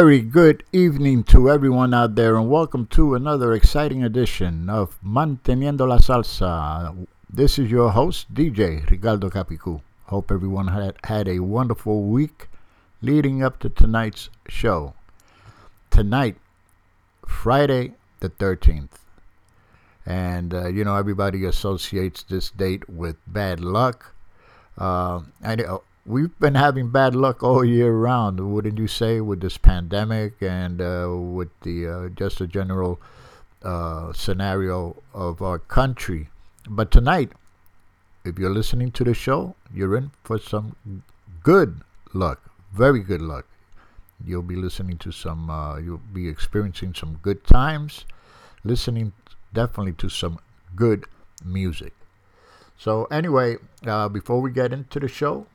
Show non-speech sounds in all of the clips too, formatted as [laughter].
Very good evening to everyone out there, and welcome to another exciting edition of Manteniendo la Salsa. This is your host, DJ Ricardo Capicu. Hope everyone had, had a wonderful week leading up to tonight's show. Tonight, Friday the 13th. And, uh, you know, everybody associates this date with bad luck. Uh, I we've been having bad luck all year round, wouldn't you say, with this pandemic and uh, with the uh, just a general uh, scenario of our country. But tonight, if you're listening to the show, you're in for some good luck, very good luck. You'll be listening to some, uh, you'll be experiencing some good times, listening definitely to some good music. So, anyway, uh, before we get into the show,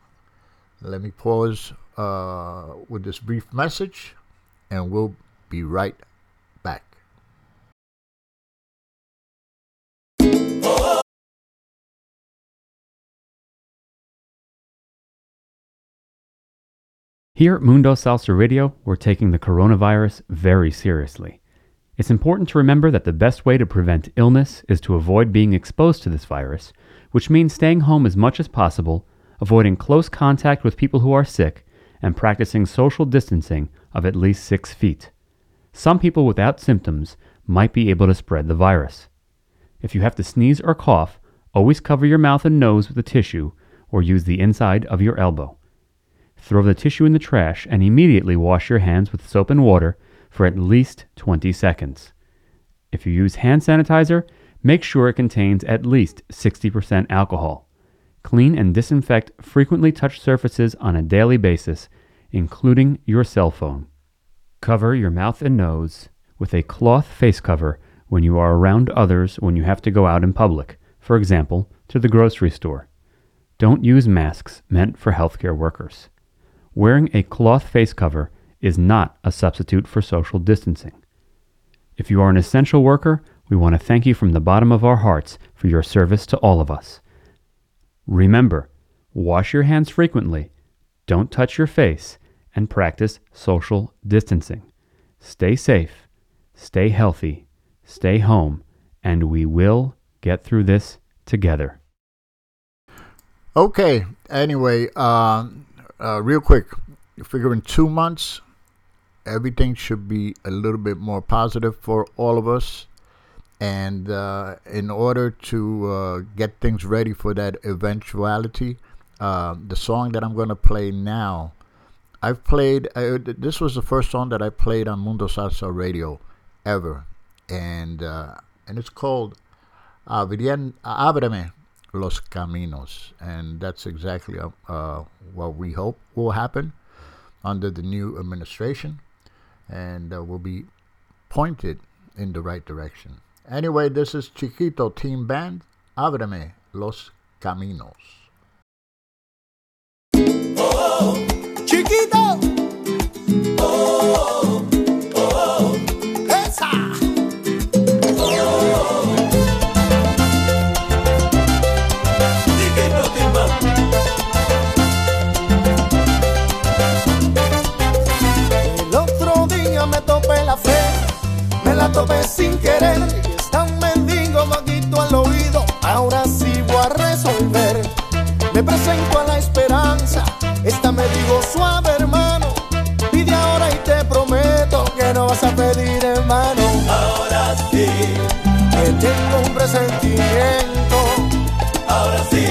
let me pause uh, with this brief message and we'll be right back. Here at Mundo Salsa Radio, we're taking the coronavirus very seriously. It's important to remember that the best way to prevent illness is to avoid being exposed to this virus, which means staying home as much as possible, avoiding close contact with people who are sick, and practicing social distancing of at least six feet. Some people without symptoms might be able to spread the virus. If you have to sneeze or cough, always cover your mouth and nose with a tissue or use the inside of your elbow. Throw the tissue in the trash and immediately wash your hands with soap and water for at least 20 seconds. If you use hand sanitizer, make sure it contains at least 60% alcohol. Clean and disinfect frequently touched surfaces on a daily basis, including your cell phone. Cover your mouth and nose with a cloth face cover when you are around others when you have to go out in public, for example, to the grocery store. Don't use masks meant for healthcare workers. Wearing a cloth face cover is not a substitute for social distancing. If you are an essential worker, we want to thank you from the bottom of our hearts for your service to all of us. Remember, wash your hands frequently, don't touch your face, and practice social distancing. Stay safe, stay healthy, stay home, and we will get through this together. Okay. Anyway, uh, uh, real quick, in two months, everything should be a little bit more positive for all of us. And uh, in order to uh, get things ready for that eventuality, uh, the song that I'm going to play now, I've played, uh, this was the first song that I played on Mundo Salsa Radio ever. And, uh, and it's called Ábreme los Caminos. And that's exactly uh, what we hope will happen under the new administration. And will be pointed in the right direction. Anyway, this is Chiquito Team Band. Ábreme los caminos. Oh, chiquito. Oh, oh, esa. Chiquito Team me topé la fe, me la topé sin querer. Me presento a la esperanza, esta me dijo suave hermano, pide ahora y te prometo que no vas a pedir hermano. Ahora sí, que tengo un presentimiento. Ahora sí,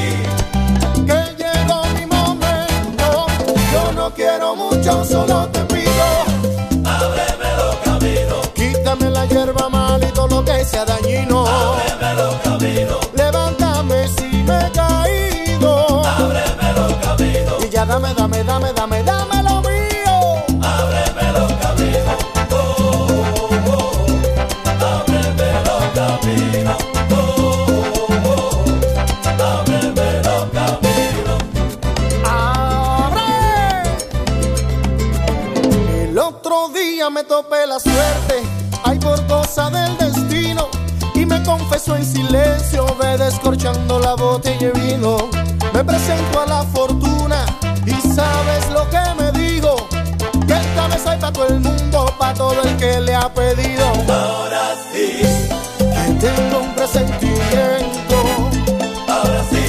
que llegó mi momento. Yo no quiero mucho, solo te pido. Ábreme los caminos. Quítame la hierba mal y todo lo que sea dañino. Ábreme los caminos. Levántame ya dame, dame, dame, dame, dame lo mío. Ábreme los caminos. Oh, oh, oh. Ábreme los caminos. Ábreme los caminos. ¡Abre! El otro día me topé la suerte, ay por cosa del destino, y me confesó en silencio, ve descorchando la botella de vino. Me presento a la fortuna sabes lo que me dijo, que esta vez hay para todo el mundo, para todo el que le ha pedido. Ahora sí, que tengo un presentimiento. Ahora sí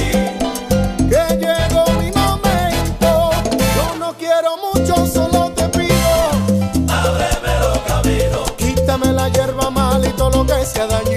que llegó mi momento. Yo no quiero mucho, solo te pido. Ábreme los caminos. Quítame la hierba mal y todo lo que sea dañino.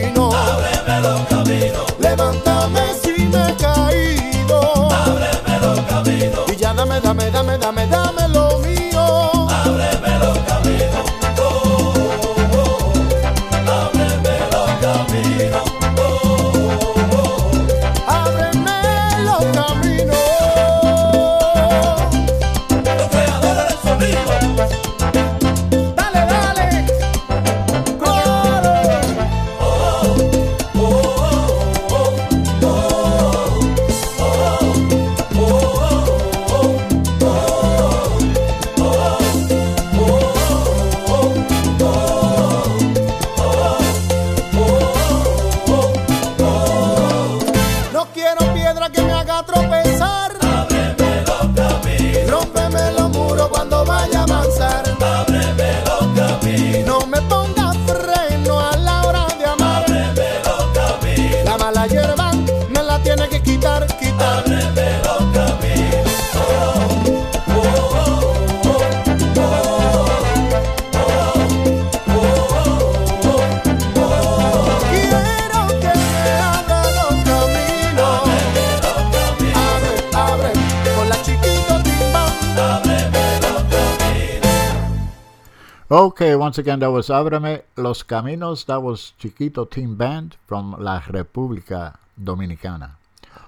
Once again, that was Ábreme los Caminos. That was Chiquito Team Band from La República Dominicana.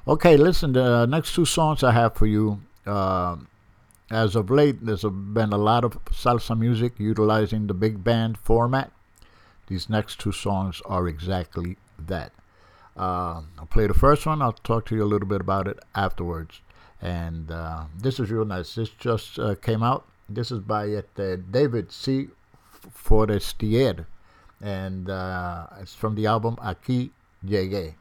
Okay, listen, the next two songs I have for you. Uh, as of late, there's been a lot of salsa music utilizing the big band format. These next two songs are exactly that. Uh, I'll play the first one. I'll talk to you a little bit about it afterwards. And uh, this is real nice. This just uh, came out. This is by uh, David C. Forestier. And uh, it's from the album Aquí Llegué.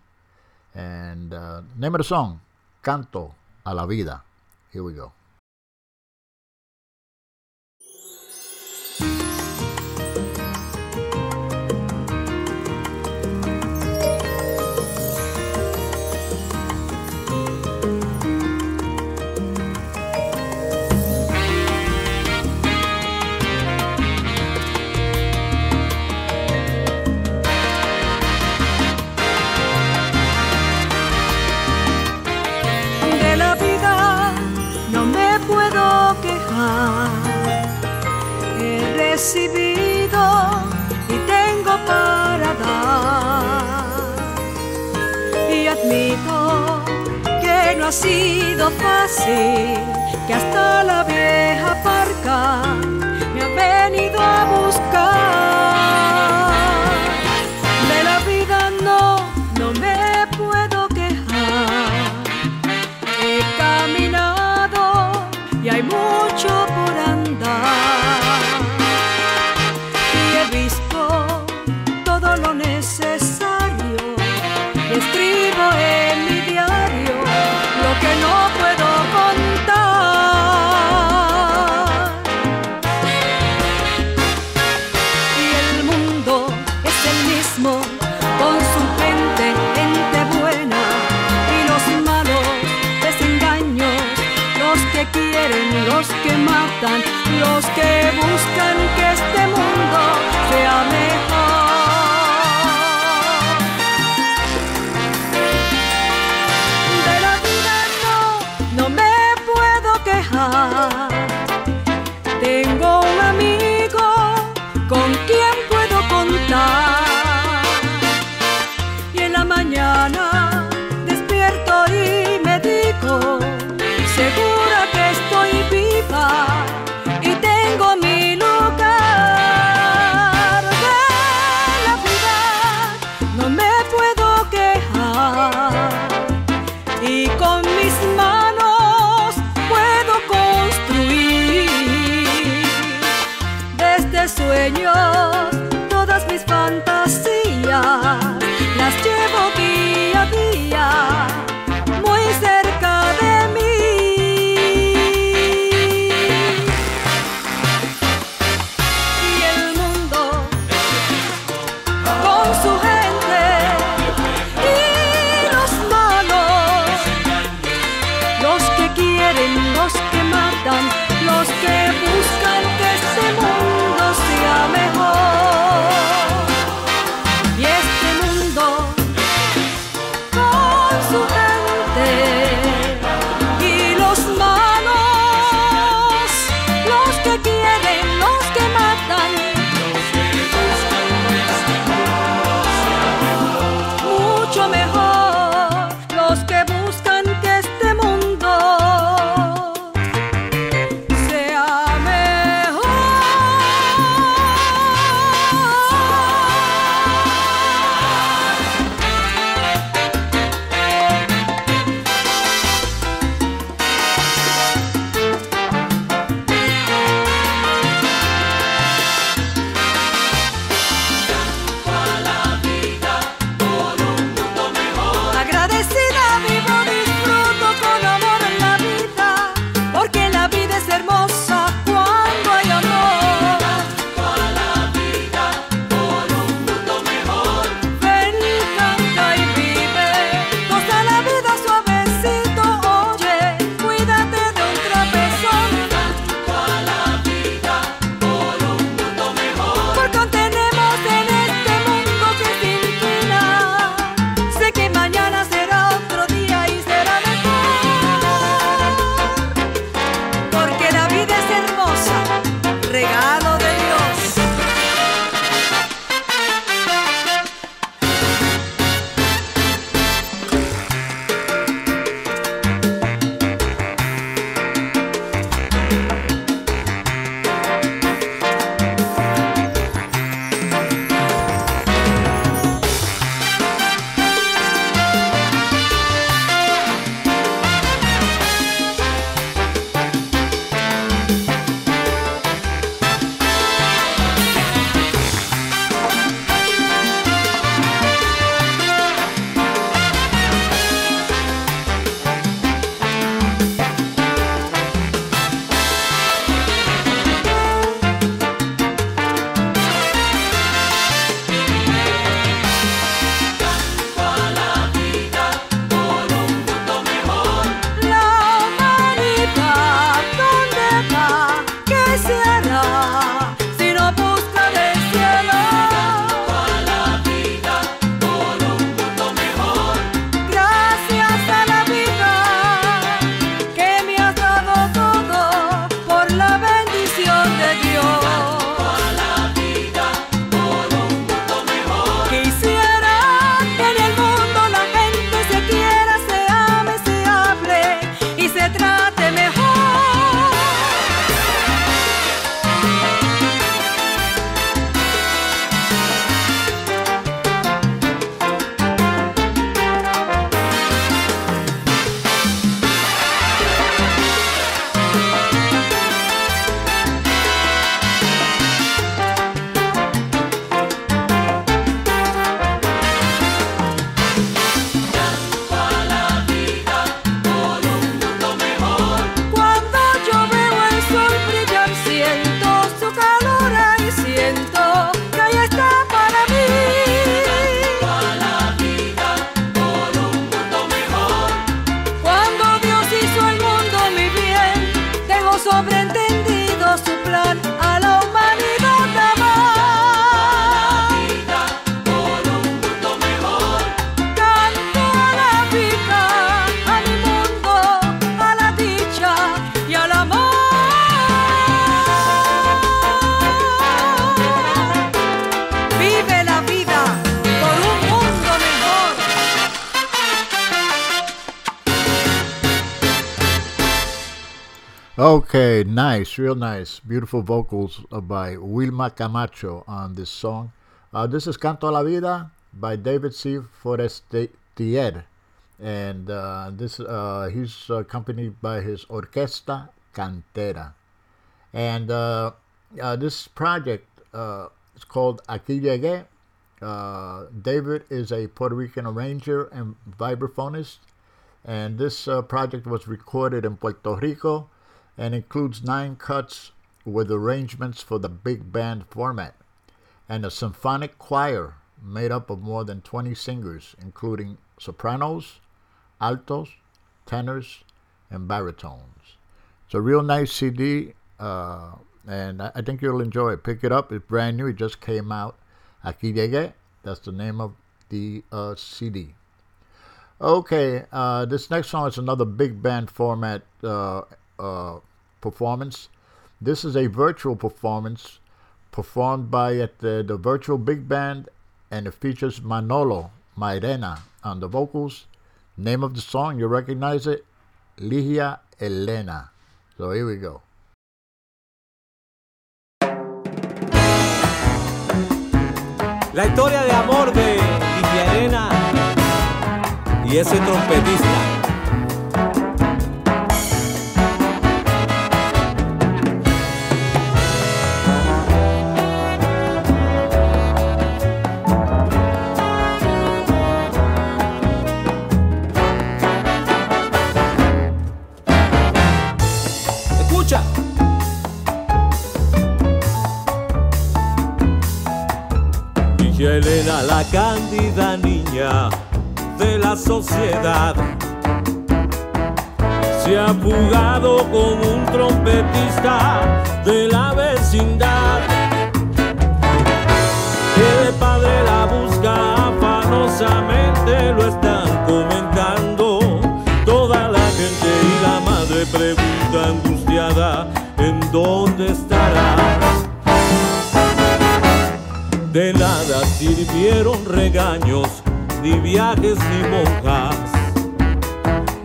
And uh, name of the song, Canto a la Vida. Here we go. sido fácil que hasta la vieja parca me ha venido a buscar. dedico, segura que estoy viva. Nice, real nice. Beautiful vocals uh, by Wilma Camacho on this song. Uh, this is Canto a la Vida by David C. Forestier. And uh, this uh, he's accompanied by his Orquesta Cantera. And uh, uh, this project is called Aquí Llegué. David is a Puerto Rican arranger and vibraphonist. And this project was recorded in Puerto Rico and includes nine cuts with arrangements for the big band format and a symphonic choir made up of more than 20 singers, including sopranos, altos, tenors, and baritones. It's a real nice CD, uh, and I, think you'll enjoy it. Pick it up, it's brand new, it just came out. Aquí llegué, that's the name of the uh, CD. Okay, uh, this next song is another big band format uh, performance. This is a virtual performance performed by at the, the virtual big band, and it features Manolo Mairena on the vocals. Name of the song, you recognize it? Ligia Elena. So here we go. La historia de amor de Ligia Elena y ese trompetista. Elena, la cándida niña de la sociedad, se ha fugado con un trompetista de la vecindad. El padre la busca afanosamente, lo están comentando toda la gente y la madre pregunta angustiada en dónde estará. De nada sirvieron regaños, ni viajes ni monjas,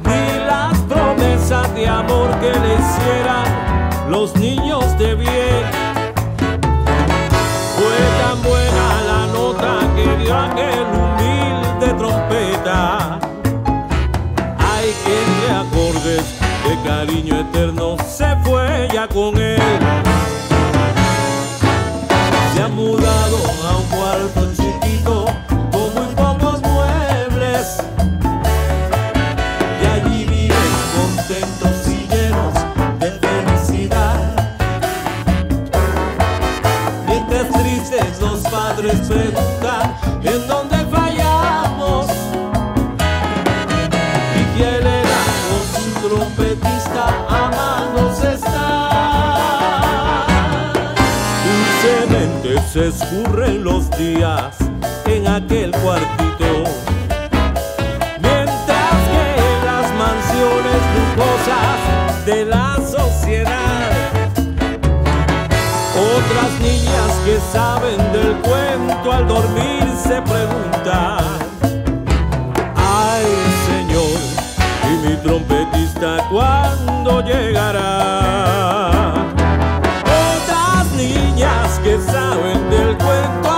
ni las promesas de amor que le hicieran los niños de bien. Fue tan buena la nota que dio aquel humilde trompeta. Hay que de acordes de cariño eterno se fue ya con él se escurren los días en aquel cuartito. Mientras que en las mansiones lujosas de la sociedad, otras niñas que saben del cuento al dormir se preguntan, ay Señor, ¿y mi trompetista cuándo llegará? Que saben del cuento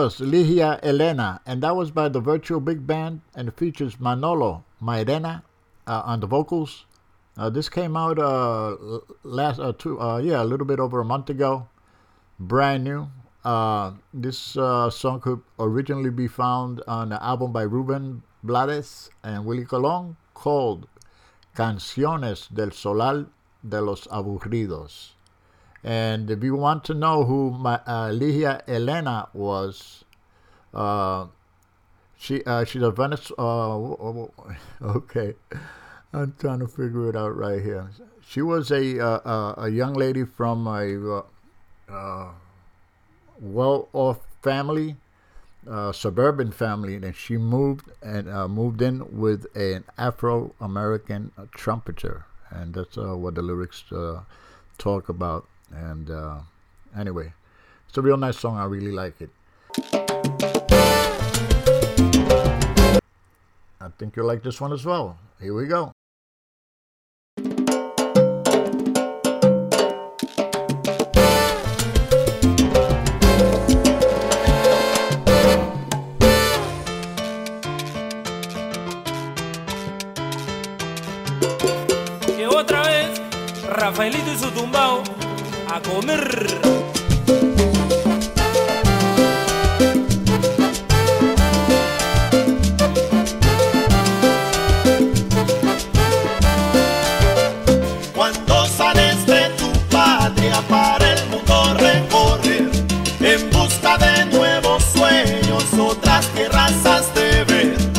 was Ligia Elena, and that was by the Virtual Big Band, and features Manolo Mairena uh, on the vocals. Uh, this came out uh, last uh, two, uh, yeah, a little bit over a month ago, brand new. Uh, this song could originally be found on an album by Ruben Blades and Willie Colon called Canciones del Solar de los Aburridos. And if you want to know who my, uh, Ligia Elena was, uh, she uh, she's a Venice. Uh, [laughs] okay, I'm trying to figure it out right here. She was a uh, uh, a young lady from a well-off family, suburban family, and she moved and moved in with an Afro-American trumpeter, and that's what the lyrics talk about. And uh, anyway, it's a real nice song. I really like it. I think you'll like this one as well. Here we go. que otra vez Rafaelito y su tumbao a comer. Cuando sales de tu patria para el mundo recorrer, en busca de nuevos sueños, otras tierras has de ver,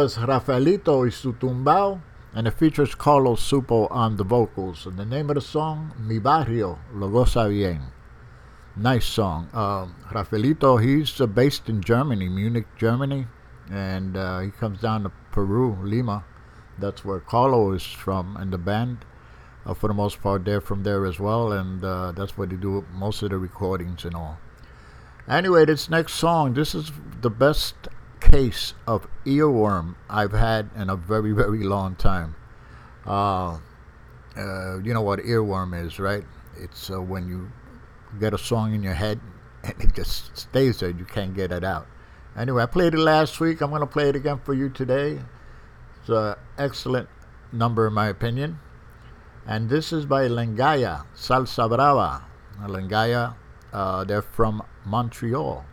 Was Rafaelito y su tumbao, and it features Carlos Supo on the vocals. And the name of the song, Mi Barrio Lo Goza Bien. Nice song. Um, Rafaelito, he's uh, based in Germany, Munich, Germany, and uh, he comes down to Peru, Lima. That's where Carlo is from, and the band, uh, for the most part, they're from there as well, and uh, that's where they do most of the recordings and all. Anyway, this next song, this is the best case of earworm I've had in a very, very long time. Uh, uh, you know what earworm is, right? It's uh, when you get a song in your head [laughs] and it just stays there. You can't get it out. Anyway, I played it last week. I'm going to play it again for you today. It's an excellent number, in my opinion. And this is by Lengaïa, Salsa Brava. Lengaïa, uh, they're from Montreal.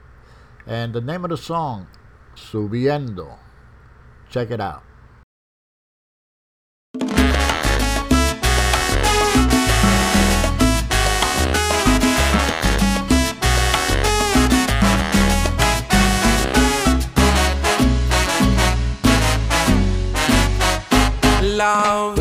And the name of the song Subiendo. Check it out. La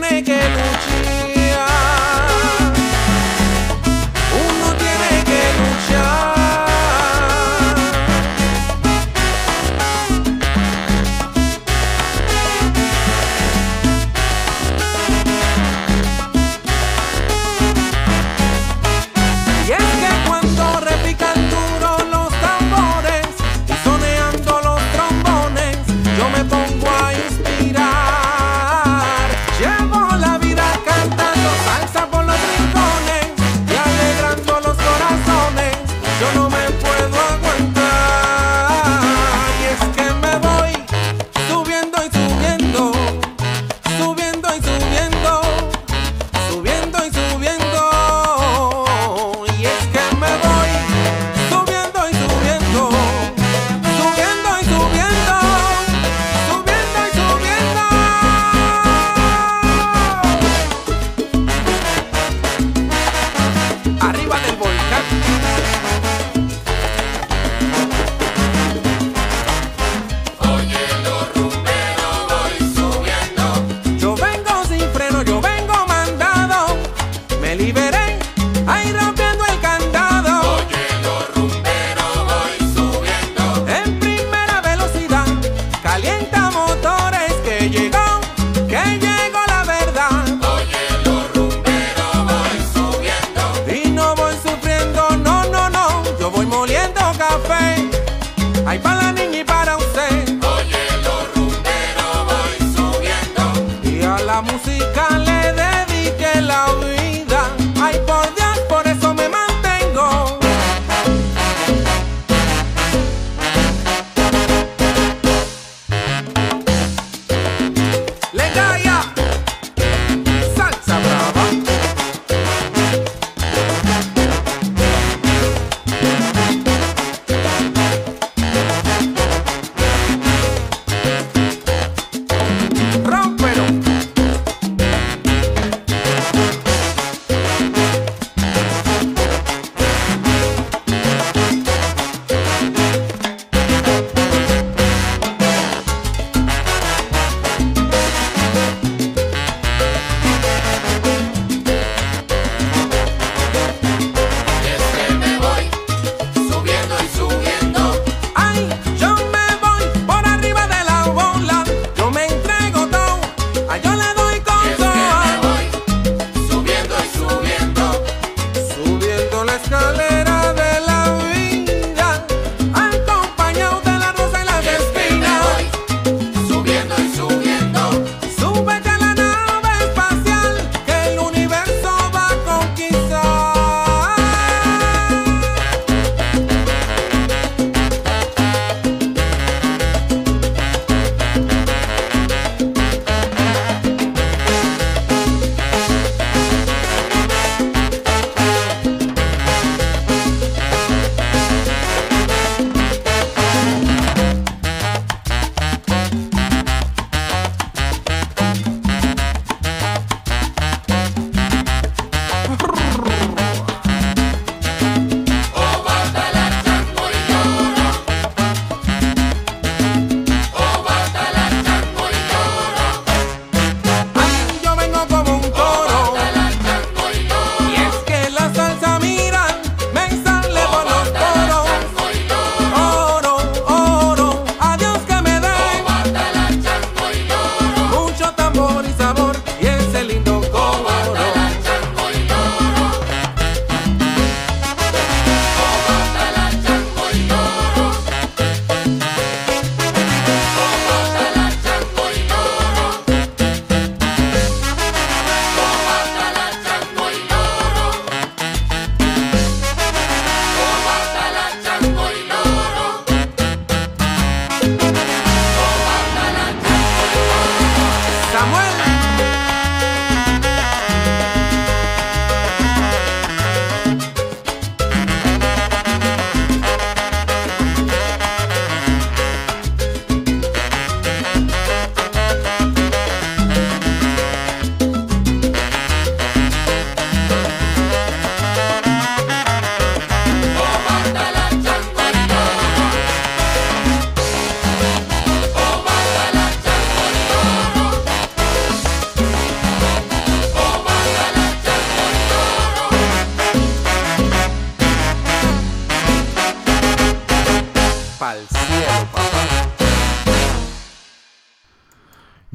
tiene que luchar.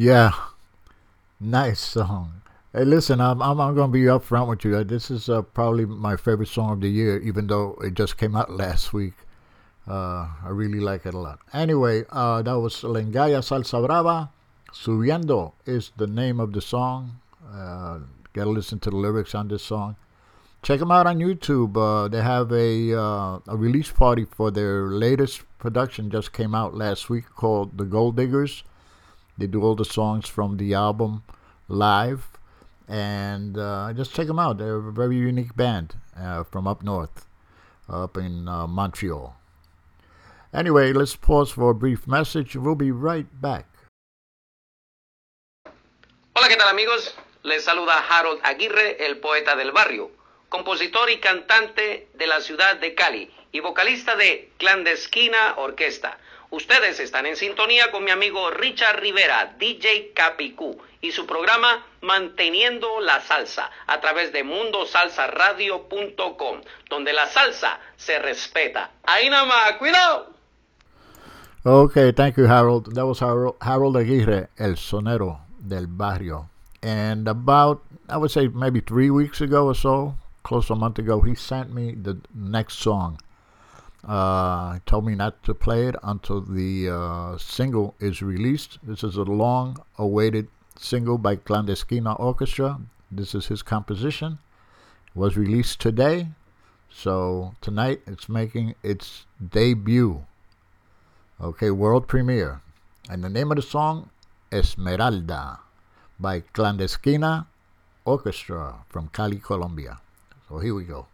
Yeah, nice song. Hey, listen, I'm I'm, I'm going to be upfront with you. This is uh, probably my favorite song of the year, even though it just came out last week. Uh, I really like it a lot. Anyway, uh, that was Lengaïa Salsa Brava. Subiendo is the name of the song. Uh, gotta listen to the lyrics on this song. Check them out on YouTube. Uh, they have a uh, a release party for their latest production. Just came out last week called The Gold Diggers. They do all the songs from the album live, and uh, just check them out. They're a very unique band uh, from up north, up in uh, Montreal. Anyway, let's pause for a brief message. We'll be right back. Hola, ¿qué tal amigos? Les saluda Harold Aguirre, el poeta del barrio, compositor y cantante de la ciudad de Cali y vocalista de Clandestina Orquesta. Ustedes están en sintonía con mi amigo Richard Rivera, DJ Capicú, y su programa Manteniendo la Salsa a través de mundosalsaradio.com, donde la salsa se respeta. Ahí nada más, cuidado. Okay, thank you, Harold. That was Harold, Harold Aguirre, El Sonero del Barrio. And about, I would say maybe three weeks ago or so, close to a month ago, he sent me the next song. Uh, told me not to play it until the uh, single is released. This is a long awaited single by Clandestina Orchestra. This is his composition. It was released today. So tonight it's making its debut. Okay, world premiere. And the name of the song, Esmeralda, by Clandestina Orchestra from Cali, Colombia. So here we go.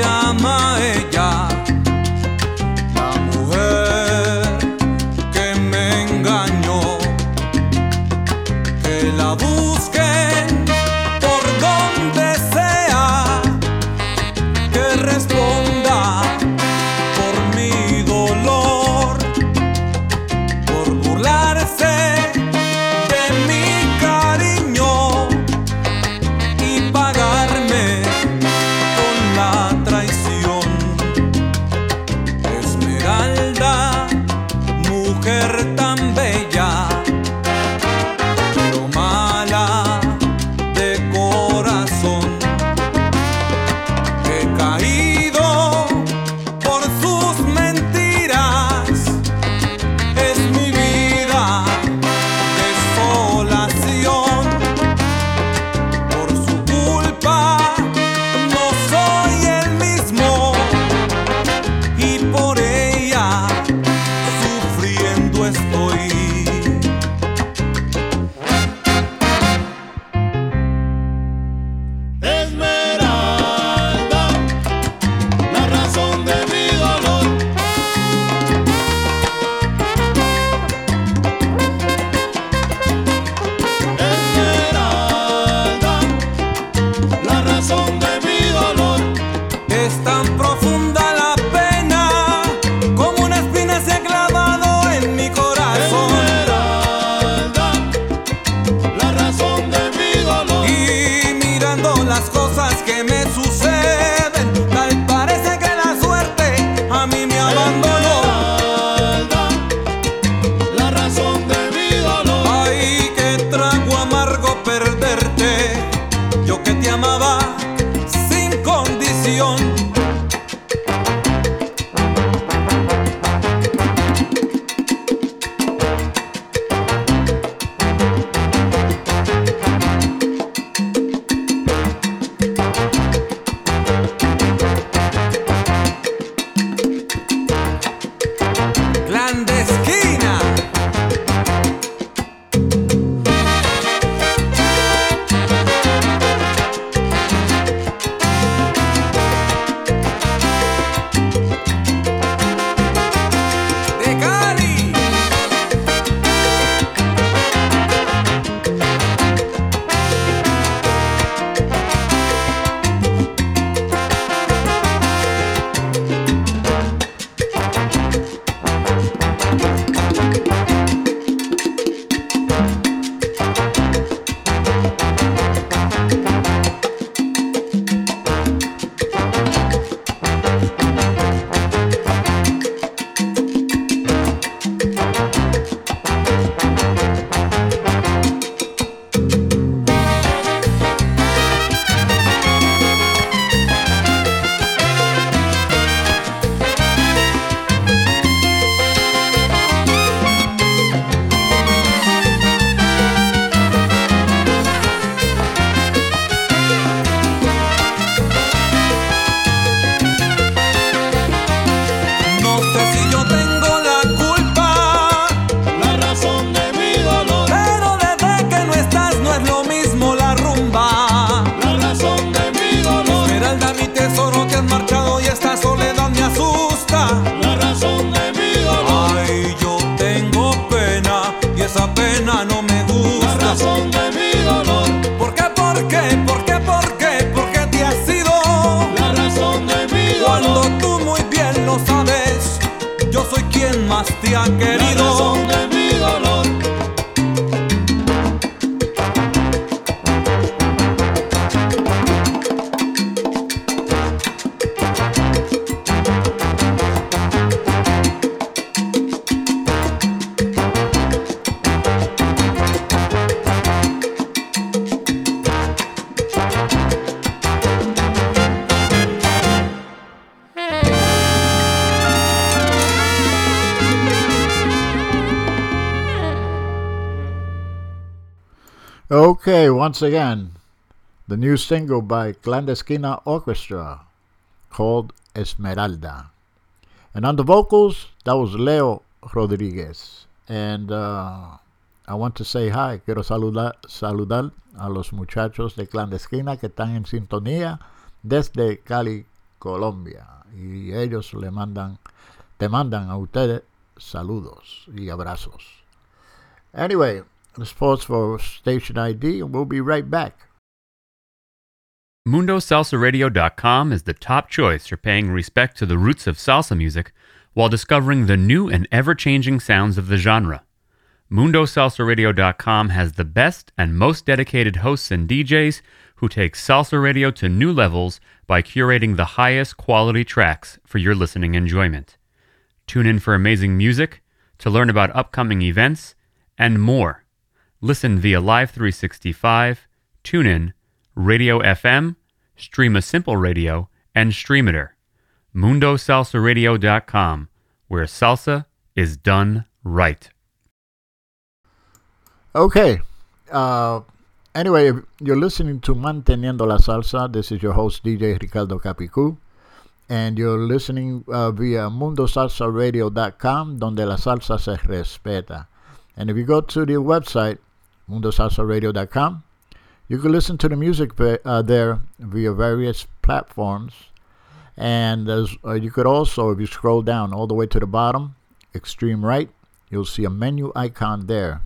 Llama ella, once again, the new single by Clandestina Orchestra called Esmeralda. And on the vocals, that was Leo Rodriguez. And uh, I want to say hi. Quiero saludar, saludar a los muchachos de Clandestina que están en sintonía desde Cali, Colombia. Y ellos le mandan, te mandan a ustedes saludos y abrazos. Anyway, pause for station ID and we'll be right back. MundoSalsaRadio.com is the top choice for paying respect to the roots of salsa music while discovering the new and ever changing sounds of the genre. MundoSalsaRadio.com has the best and most dedicated hosts and DJs who take salsa radio to new levels by curating the highest quality tracks for your listening enjoyment. Tune in for amazing music, to learn about upcoming events, and more. Listen via Live 365, TuneIn, Radio FM, Stream a Simple Radio, and Streamiter. MundoSalsaRadio.com, where salsa is done right. Okay. Uh, anyway, you're listening to Manteniendo la Salsa. This is your host, DJ Ricardo Capicu. And you're listening uh, via mundosalsaradio.com, donde la salsa se respeta. And if you go to the website, mundosalsaradio.com, you can listen to the music uh, there via various platforms. And uh, you could also, if you scroll down all the way to the bottom, extreme right, you'll see a menu icon there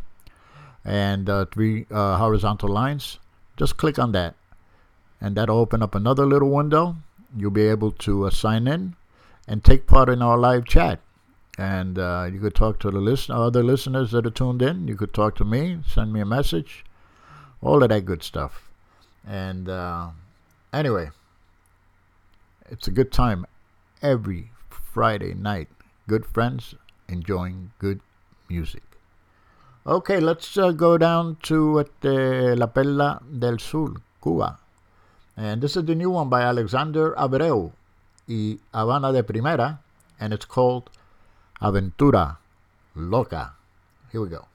and uh, three uh, horizontal lines. Just click on that, and that'll open up another little window. You'll be able to uh, sign in and take part in our live chat. And uh, you could talk to the listen- other listeners that are tuned in. You could talk to me, send me a message, all of that good stuff. And uh, anyway, it's a good time every Friday night. Good friends enjoying good music. Okay, let's uh, go down to uh, La Perla del Sur, Cuba. And this is the new one by Alexander Abreu y Habana de Primera, and it's called Aventura Loca. Here we go.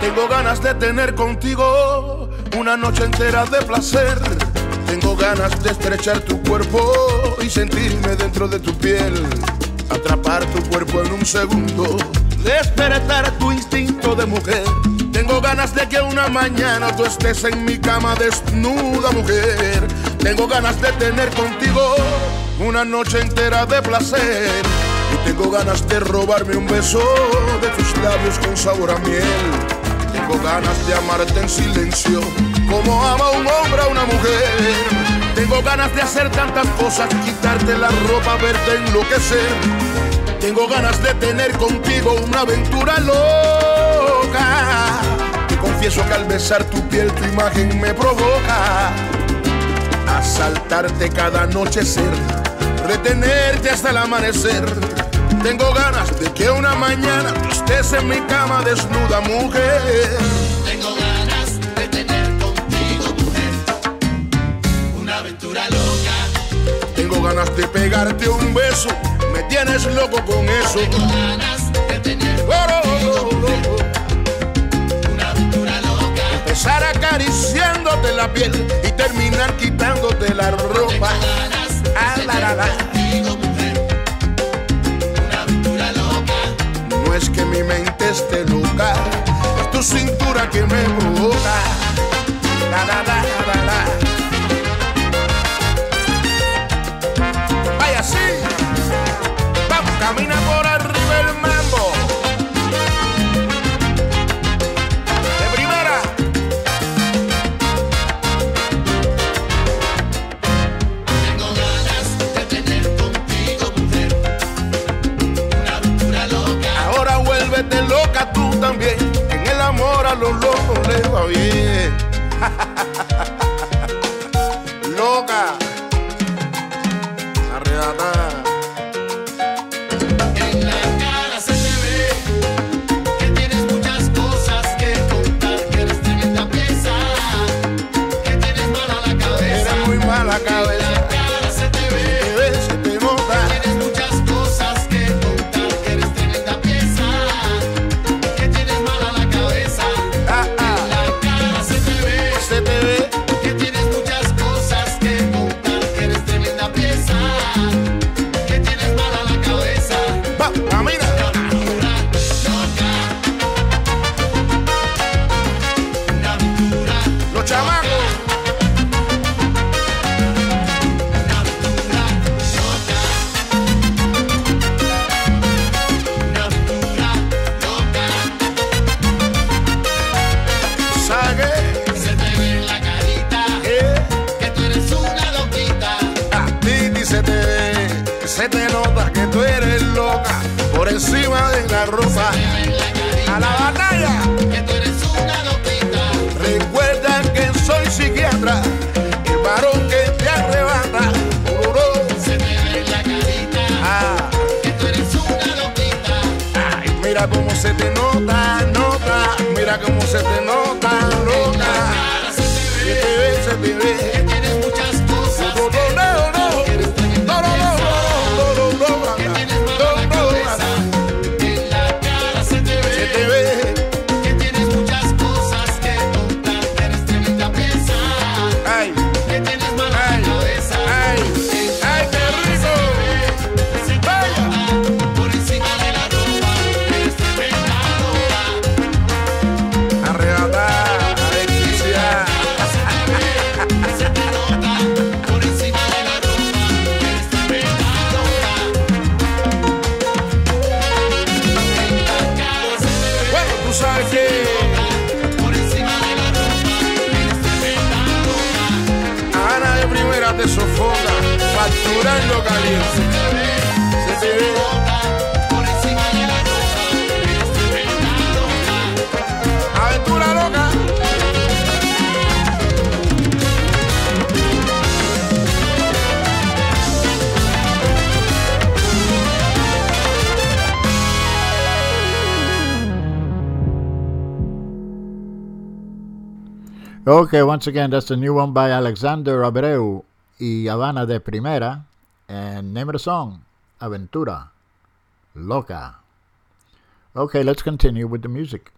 Tengo ganas de tener contigo una noche entera de placer. Tengo ganas de estrechar tu cuerpo y sentirme dentro de tu piel. Atrapar tu cuerpo en un segundo, despertar tu instinto de mujer. Tengo ganas de que una mañana tú estés en mi cama desnuda, mujer. Tengo ganas de tener contigo una noche entera de placer. Y tengo ganas de robarme un beso de tus labios con sabor a miel. Tengo ganas de amarte en silencio, como ama un hombre a una mujer. Tengo ganas de hacer tantas cosas, quitarte la ropa, verte enloquecer. Tengo ganas de tener contigo una aventura loca. Te confieso que al besar tu piel tu imagen me provoca. Asaltarte cada anochecer, retenerte hasta el amanecer. Tengo ganas de que una mañana tú estés en mi cama desnuda, mujer. Tengo ganas de tener contigo, mujer, una aventura loca. Tengo ganas de pegarte un beso, me tienes loco con eso. Tengo ganas de tener Oh, oh, contigo, una aventura loca. Empezar acariciándote la piel y terminar quitándote la ropa. Ganas de Ah, tener contigo, mujer, es que mi mente esté loca, es tu cintura que me provoca. Los locos les va bien. [laughs] once again, that's a new one by Alexander Abreu y Habana de Primera. And name of the song, Aventura Loca. Okay, let's continue with the music.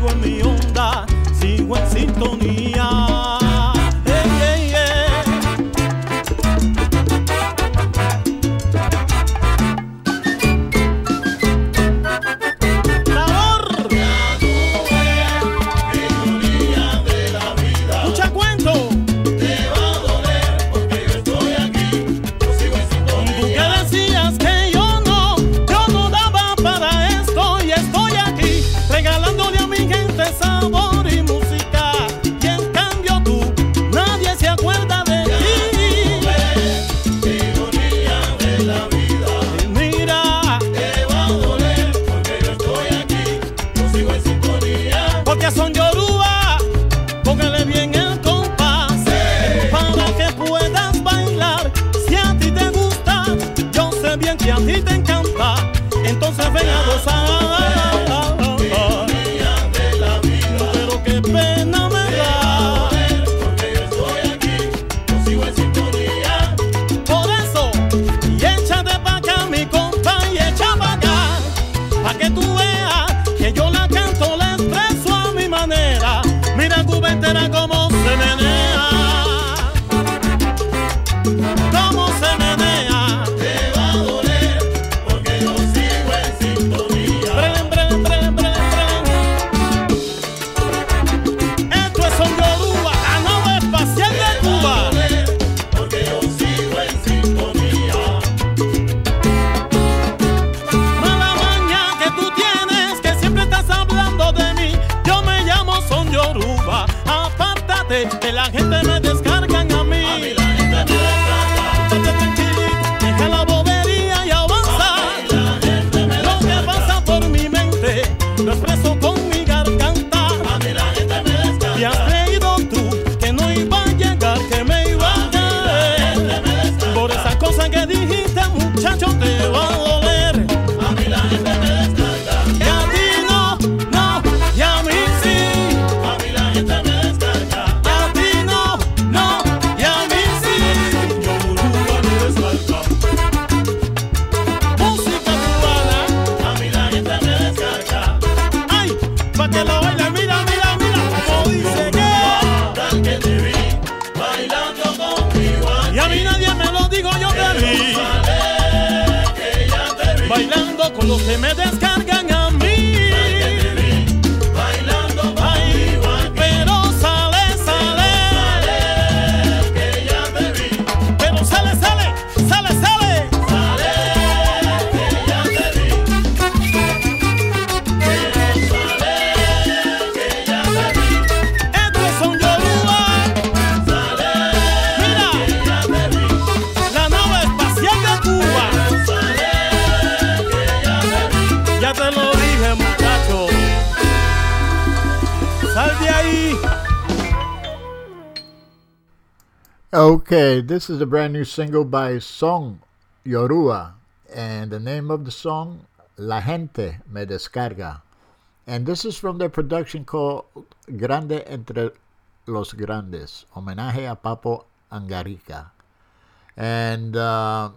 contigo a mí this is a brand new single by Son Yoruba, and the name of the song La Gente Me Descarga. And this is from their production called Grande Entre los Grandes, homenaje a Papo Angarica. And uh,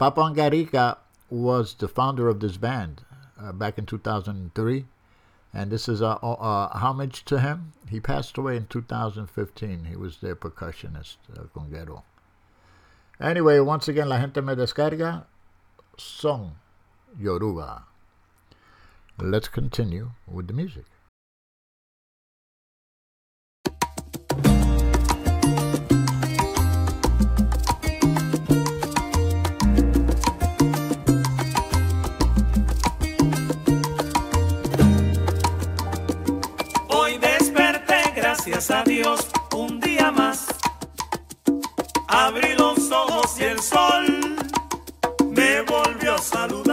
Papo Angarica was the founder of this band uh, back in 2003 and this is a, a, a homage to him. He passed away in 2015. He was their percussionist, uh, conguero. Anyway, once again, La Gente Me Descarga, Son Yoruba. Let's continue with the music. Gracias a Dios, un día más. Abrí los ojos y el sol me volvió a saludar.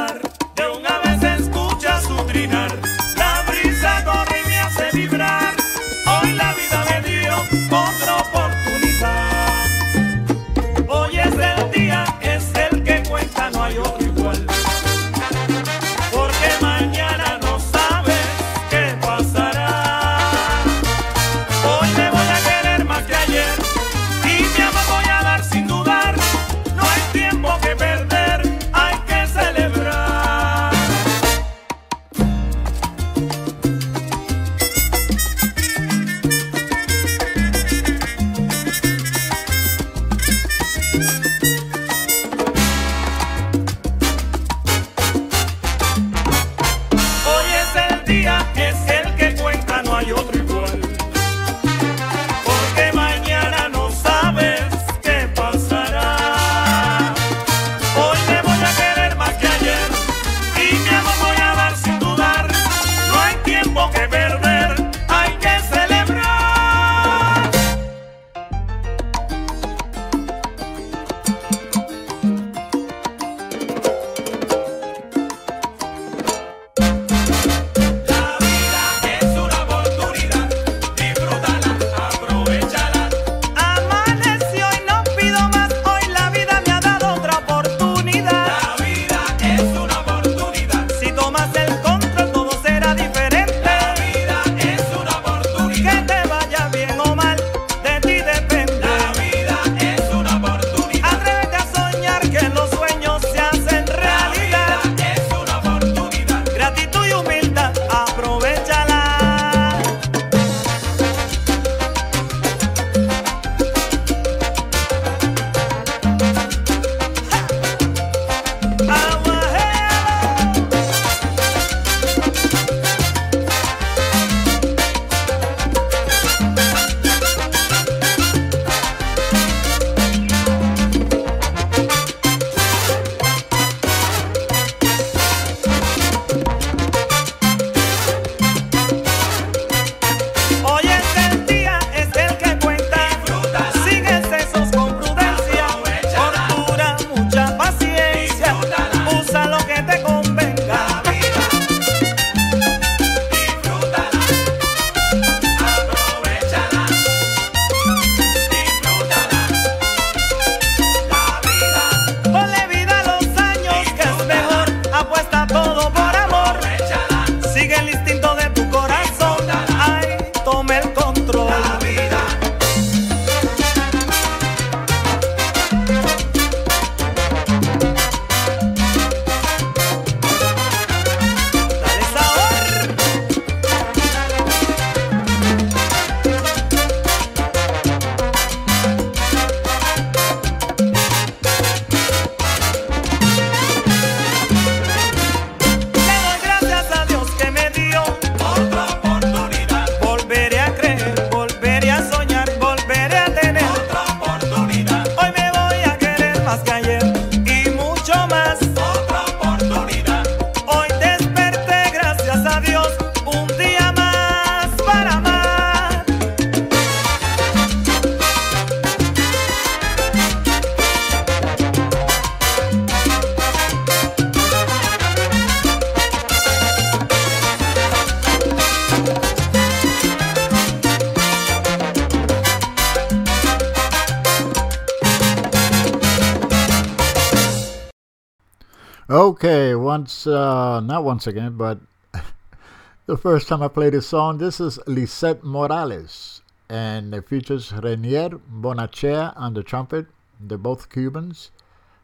Once again, but [laughs] the first time I played this song, this is Lisette Morales, and it features Renier Bonachea on the trumpet. They're both Cubans,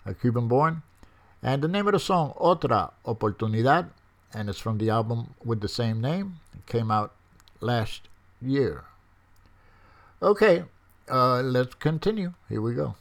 a Cuban born. And the name of the song, Otra Oportunidad, and it's from the album with the same name. It came out last year. Okay, uh, let's continue. Here we go.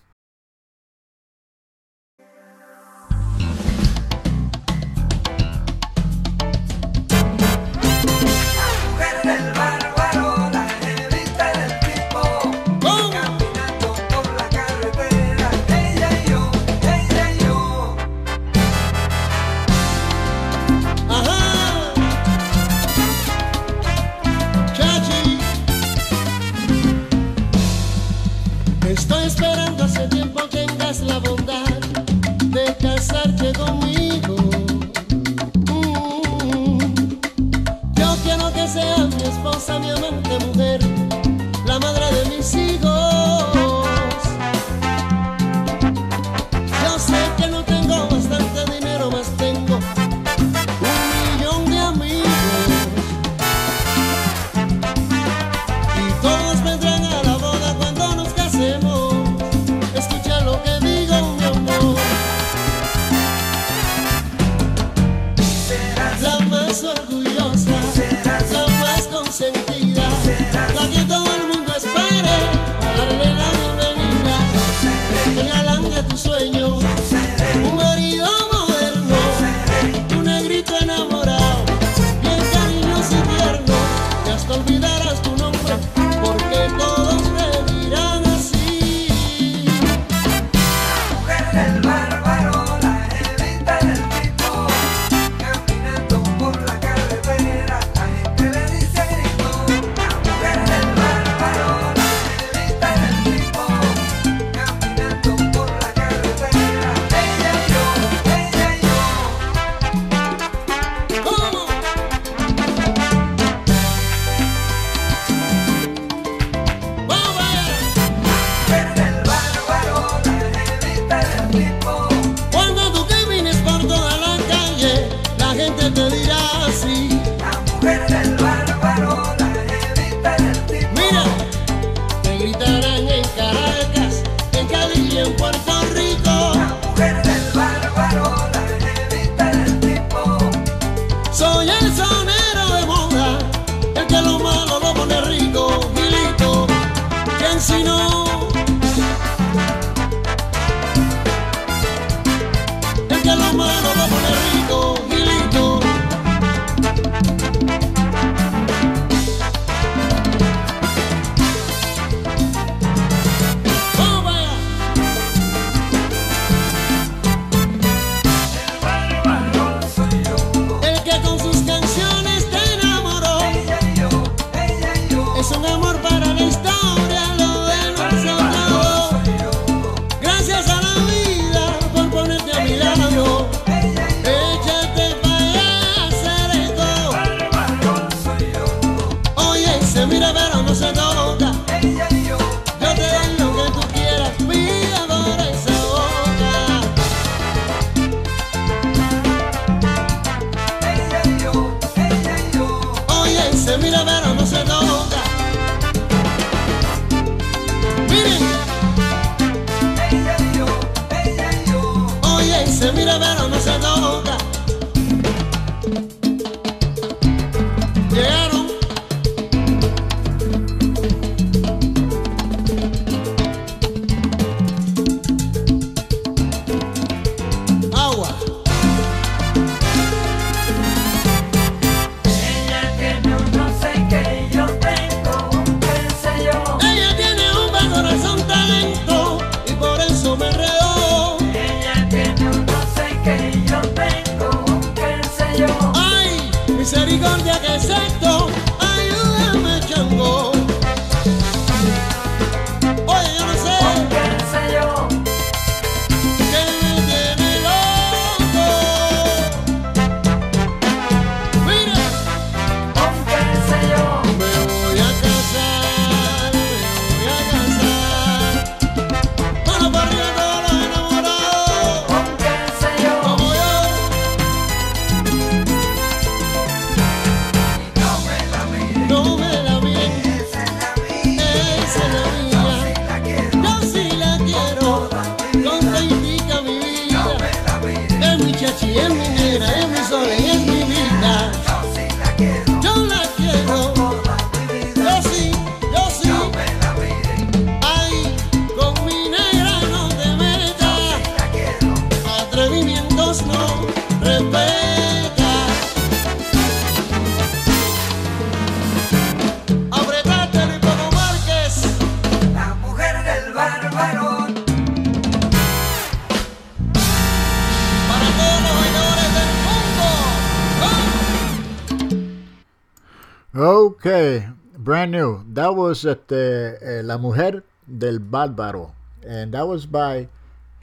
Was the uh, La Mujer del Bárbaro, and that was by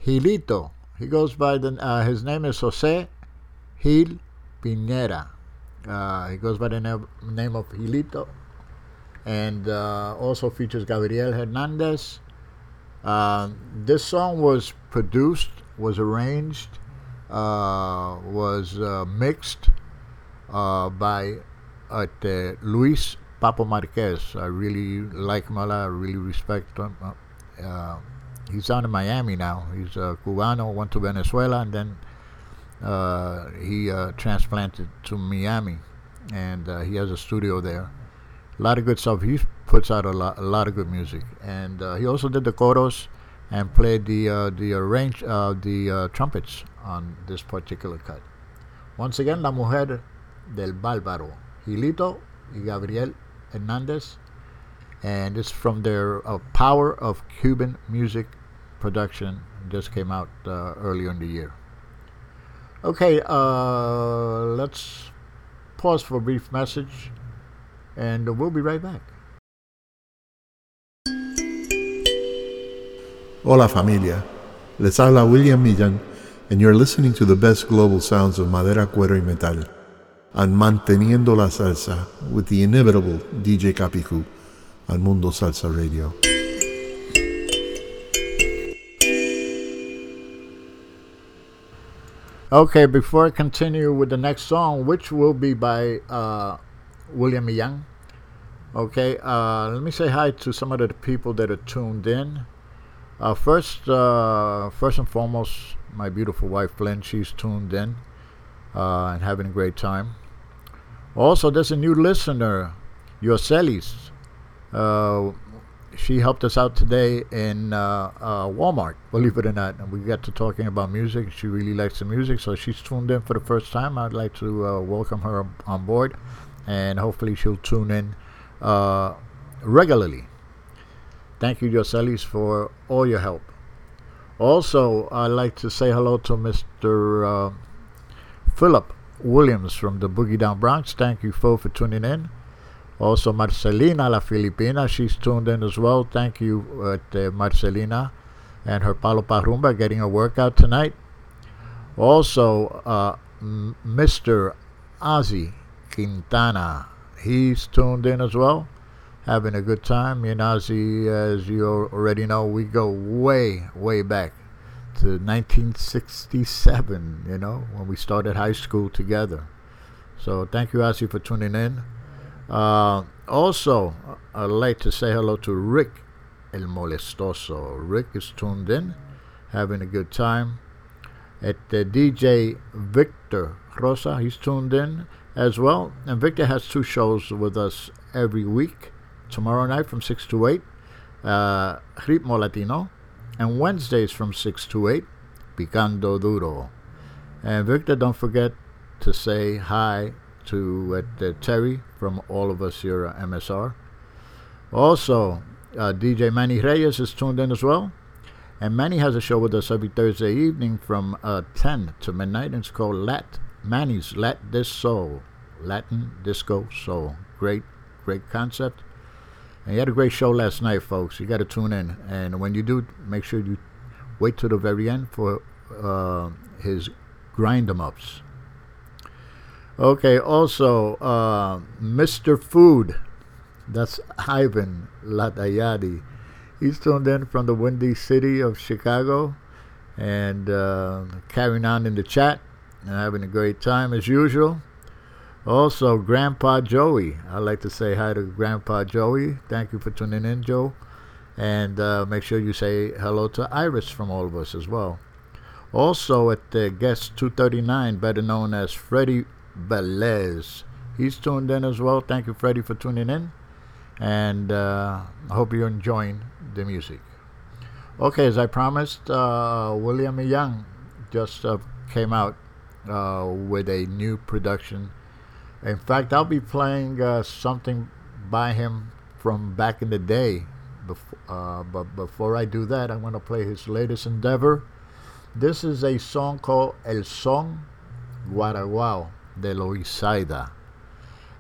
Gilito. He goes by the uh, his name is Jose Gil Piñera. Uh, he goes by the name, name of Gilito, and uh, also features Gabriel Hernandez. Uh, this song was produced, was arranged, uh, was uh, mixed by Luis Papo Marquez. I really like him a lot. I really respect him. Uh, he's down in Miami now. He's a Cubano, went to Venezuela, and then uh, he uh, transplanted to Miami, and uh, he has a studio there. A lot of good stuff. He puts out a lot, a lot of good music, and uh, he also did the coros and played the uh, the arrange the trumpets on this particular cut. Once again, La Mujer del Bárbaro, Gilito y Gabriel Hernandez, and it's from their uh, Power of Cuban Music production. Just came out uh, earlier in the year. Okay, uh, let's pause for a brief message, and we'll be right back. Hola familia, les habla William Millan, and you're listening to the best global sounds of madera, cuero y metal on Manteniendo la Salsa with the inimitable DJ Capicu on Mundo Salsa Radio. Okay, before I continue with the next song, which will be by uh, William Young. Okay, uh, let me say hi to some of the people that are tuned in. Uh, first, uh, first and foremost, my beautiful wife Glenn. She's tuned in uh, and having a great time. Also, there's a new listener, Yoselis. Uh, she helped us out today in uh, uh, Walmart, believe it or not. And we got to talking about music. She really likes the music, so she's tuned in for the first time. I'd like to uh, welcome her on board, and hopefully she'll tune in uh, regularly. Thank you, Yoselis, for all your help. Also, I'd like to say hello to Mr. Uh, Philip Williams from the Boogie Down Bronx. Thank you, folks, for tuning in. Also, Marcelina La Filipina, she's tuned in as well. Thank you, uh, Marcelina, and her Palo Parumba getting a workout tonight. Also, uh, M- Mr. Ozzy Quintana, he's tuned in as well, having a good time. Me and Ozzy, as you already know, we go way, way back to 1967, you know, when we started high school together. So thank you, Ozzy, for tuning in. Uh, also, I'd like to say hello to Rick El Molestoso. Rick is tuned in, having a good time. At the DJ Victor Rosa, he's tuned in as well. And Victor has two shows with us every week. Tomorrow night from 6 to 8, uh, Ritmo Latino and Wednesdays from 6 to 8, Picando Duro. And Victor, don't forget to say hi to uh, Terry from all of us here at MSR. Also, uh, DJ Manny Reyes is tuned in as well. And Manny has a show with us every Thursday evening from uh, 10 to midnight. And it's called Lat Manny's Lat This Soul. Latin Disco Soul. Great, great concept. And he had a great show last night, folks. You got to tune in. And when you do, make sure you wait till the very end for uh, his grind em ups. Okay, also, uh, Mr. Food. That's Ivan Latayadi. He's tuned in from the windy city of Chicago and uh, carrying on in the chat and having a great time as usual. Also, Grandpa Joey. I'd like to say hi to Grandpa Joey. Thank you for tuning in, Joe. And uh, make sure you say hello to Iris from all of us as well. Also, at the guest 239, better known as Freddie Belez. He's tuned in as well. Thank you, Freddie, for tuning in. And uh, I hope you're enjoying the music. Okay, as I promised, uh, William Young just uh, came out uh, with a new production in fact, I'll be playing uh, something by him from back in the day. Uh, but before I do that, I want to play his latest endeavor. This is a song called El Son Guaraguao de Loisaida.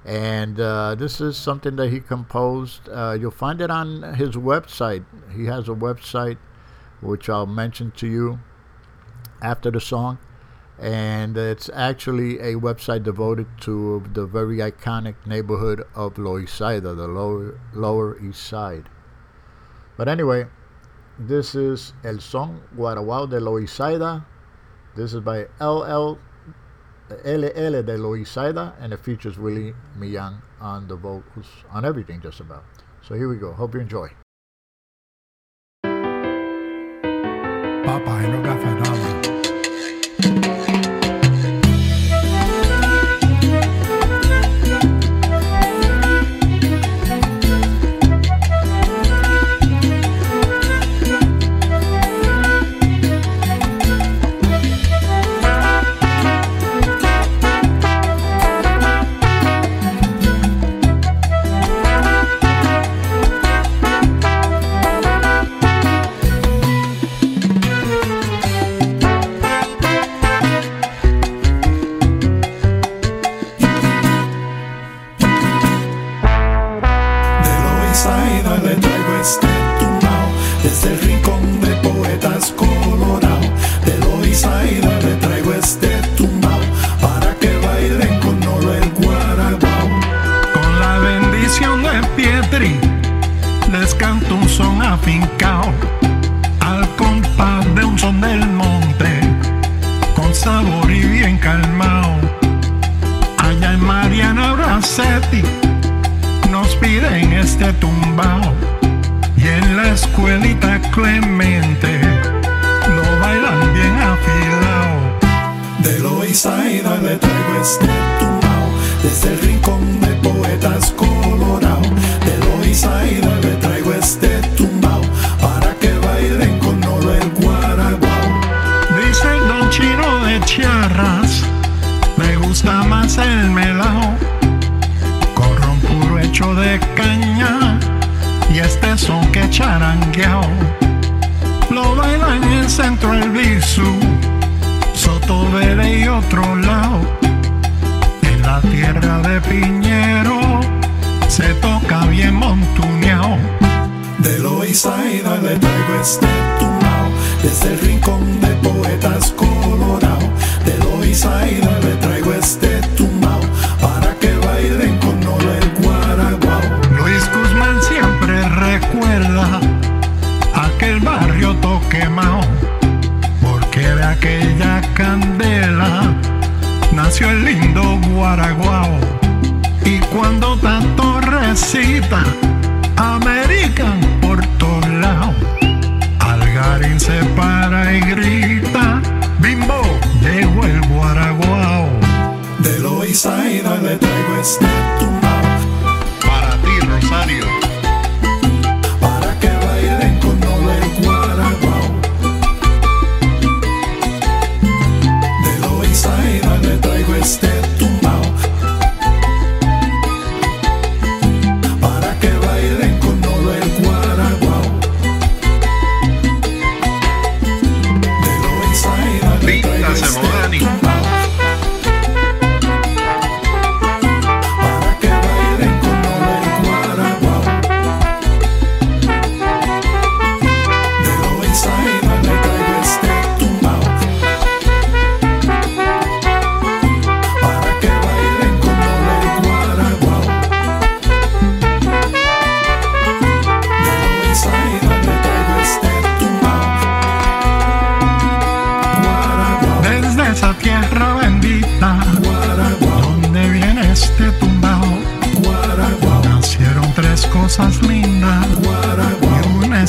And uh, this is something that he composed. Uh, you'll find it on his website. He has a website, which I'll mention to you after the song and it's actually a website devoted to the very iconic neighborhood of Loisaida, the lower, lower East Side. But anyway, this is El Son Guaraguao de Loisaida. This is by LL LL de Loisaida, and it features Willie Millan on the vocals, on everything just about. So here we go. Hope you enjoy.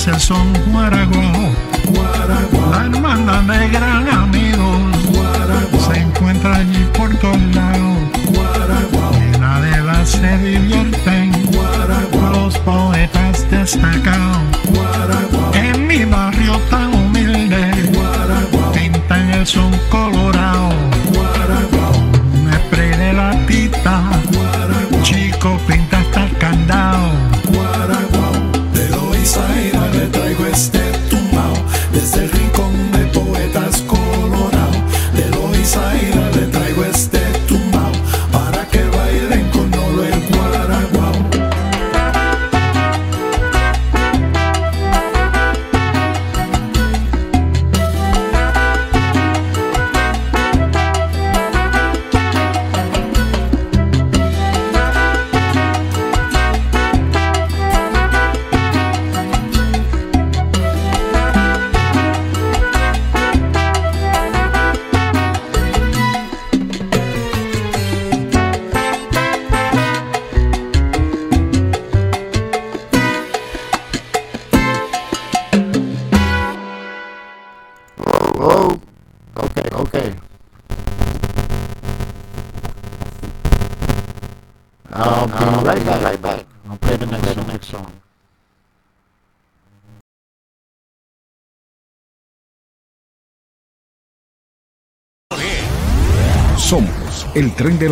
el son guaragua. La hermana de Gran amigo, se encuentra allí por todos lados. Llena de la se divierten los poetas destacados.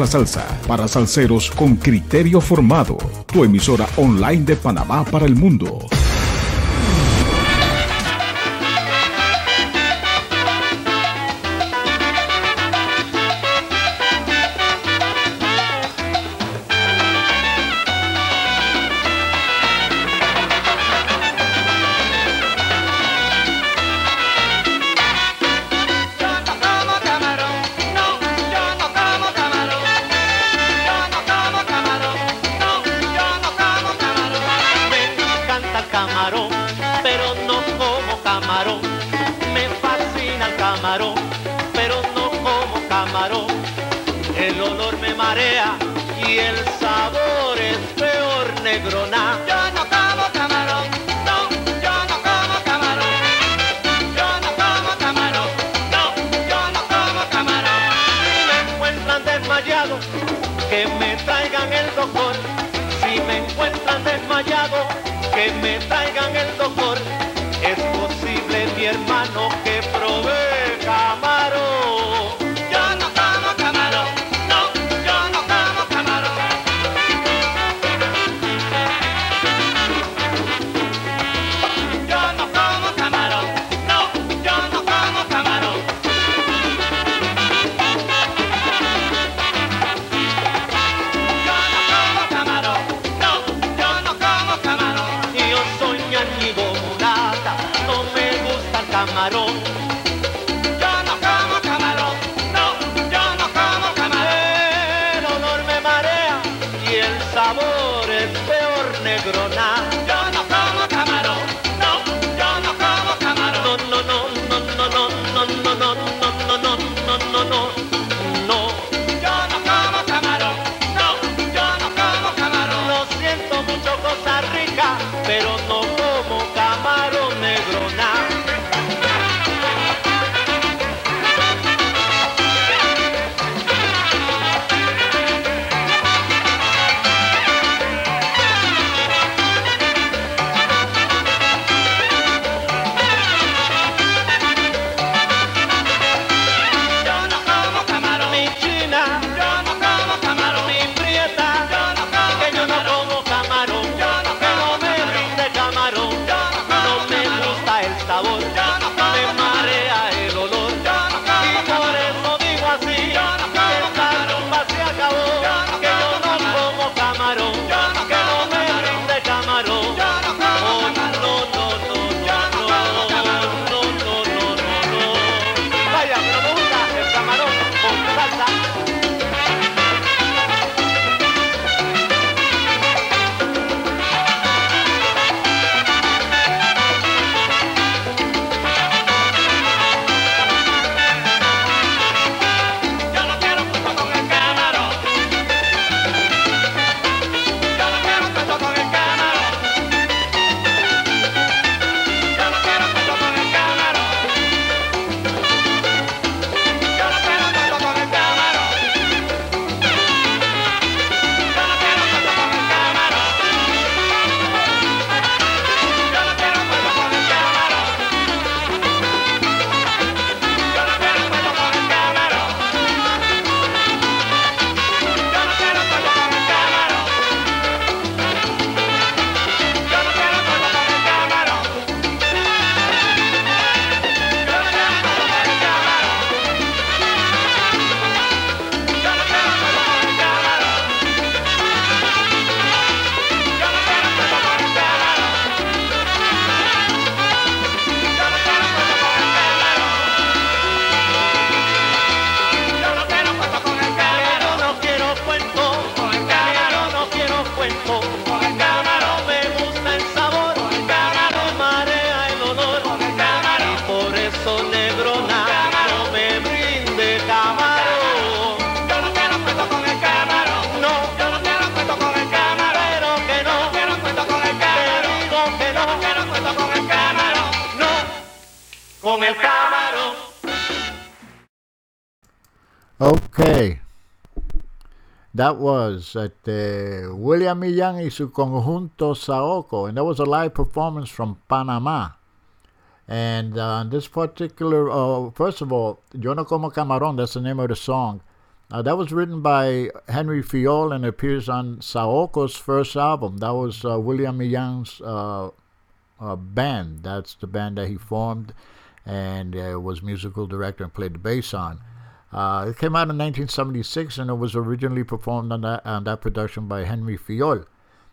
Salsa para salseros con criterio formado. Tu emisora online de Panamá para el mundo. That was at uh, William Millán y su conjunto Saoko, and that was a live performance from Panama. And uh, this particular, uh, first of all, Yo no como camarón, that's the name of the song. Uh, that was written by Henry Fiol and appears on Saoco's first album. That was uh, William Millán's uh, uh, band. That's the band that he formed and uh, was musical director and played the bass on. Uh, it came out in 1976 and it was originally performed on that, on that production by Henry Fiol.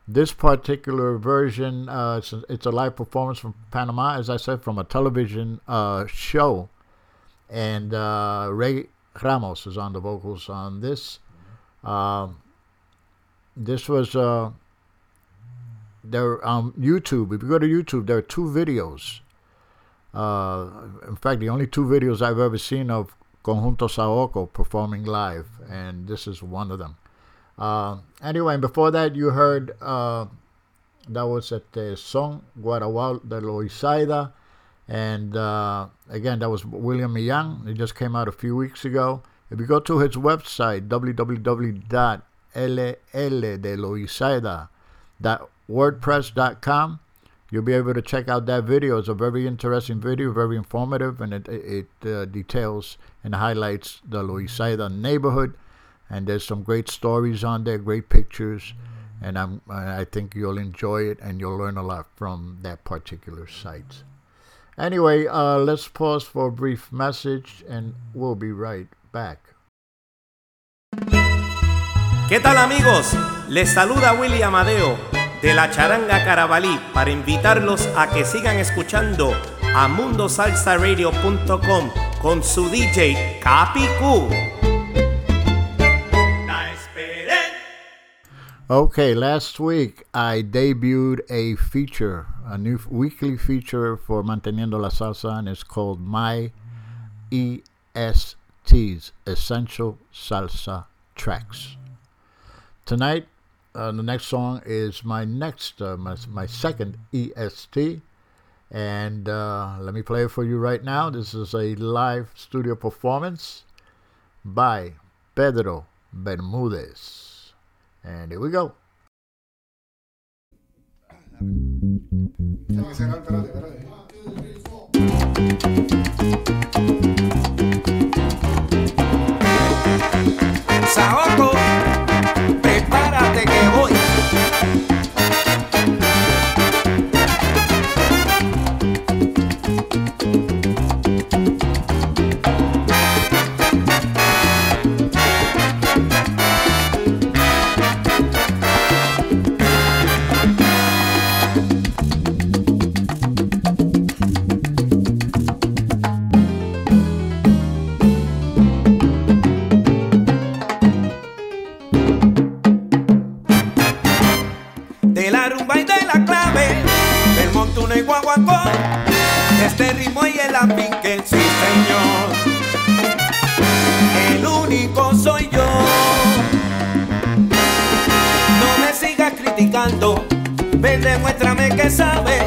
This particular version, uh, it's, a, it's, a, live performance from Panama, as I said, from a television uh, show. And uh, Ray Ramos is on the vocals on this. Um, this was uh, there on YouTube. If you go to YouTube, there are two videos. Uh, in fact, the only two videos I've ever seen of Conjunto Saoko performing live, and this is one of them. Uh, anyway, before that, you heard uh, that was at the Son Guaraguao de Loisaida, and uh, again, that was William Young. It just came out a few weeks ago. If you go to his website, www.lldeloisaida.wordpress.com, you'll be able to check out that video. It's a very interesting video, very informative, and it, it uh, details and highlights the Loisaida neighborhood. And there's some great stories on there, great pictures, and I'm I think you'll enjoy it and you'll learn a lot from that particular site. Anyway, uh, let's pause for a brief message, and we'll be right back. ¿Qué tal amigos? Les saluda Willy Amadeo de la Charanga Carabalí para invitarlos a que sigan escuchando a mundosalsaradio.com con su DJ Capi Q. Okay, last week I debuted a feature, a new weekly feature for Manteniendo la Salsa, and it's called My ESTs, Essential Salsa Tracks. Tonight, uh, the next song is my next, uh, my, my second EST, and uh, let me play it for you right now. This is a live studio performance by Pedro Bermudez. And here we go. Este ritmo y el apinque, sí señor, el único soy yo. No me sigas criticando, ven demuéstrame que sabes,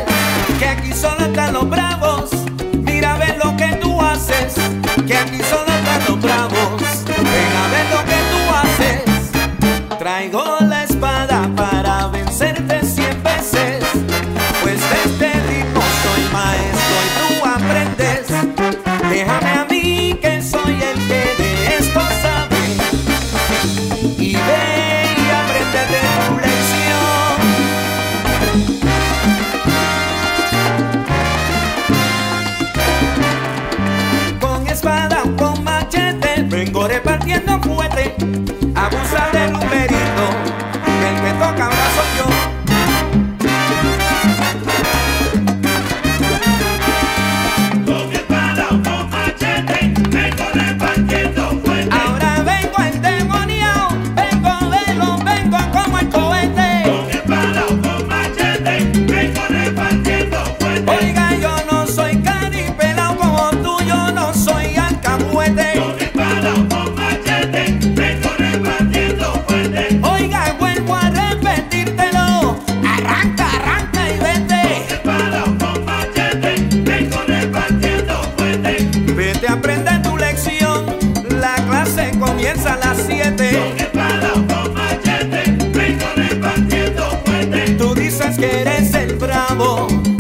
que aquí solo están los bravos, mira ver lo que tú haces, que aquí solo vengo repartiendo fuerte,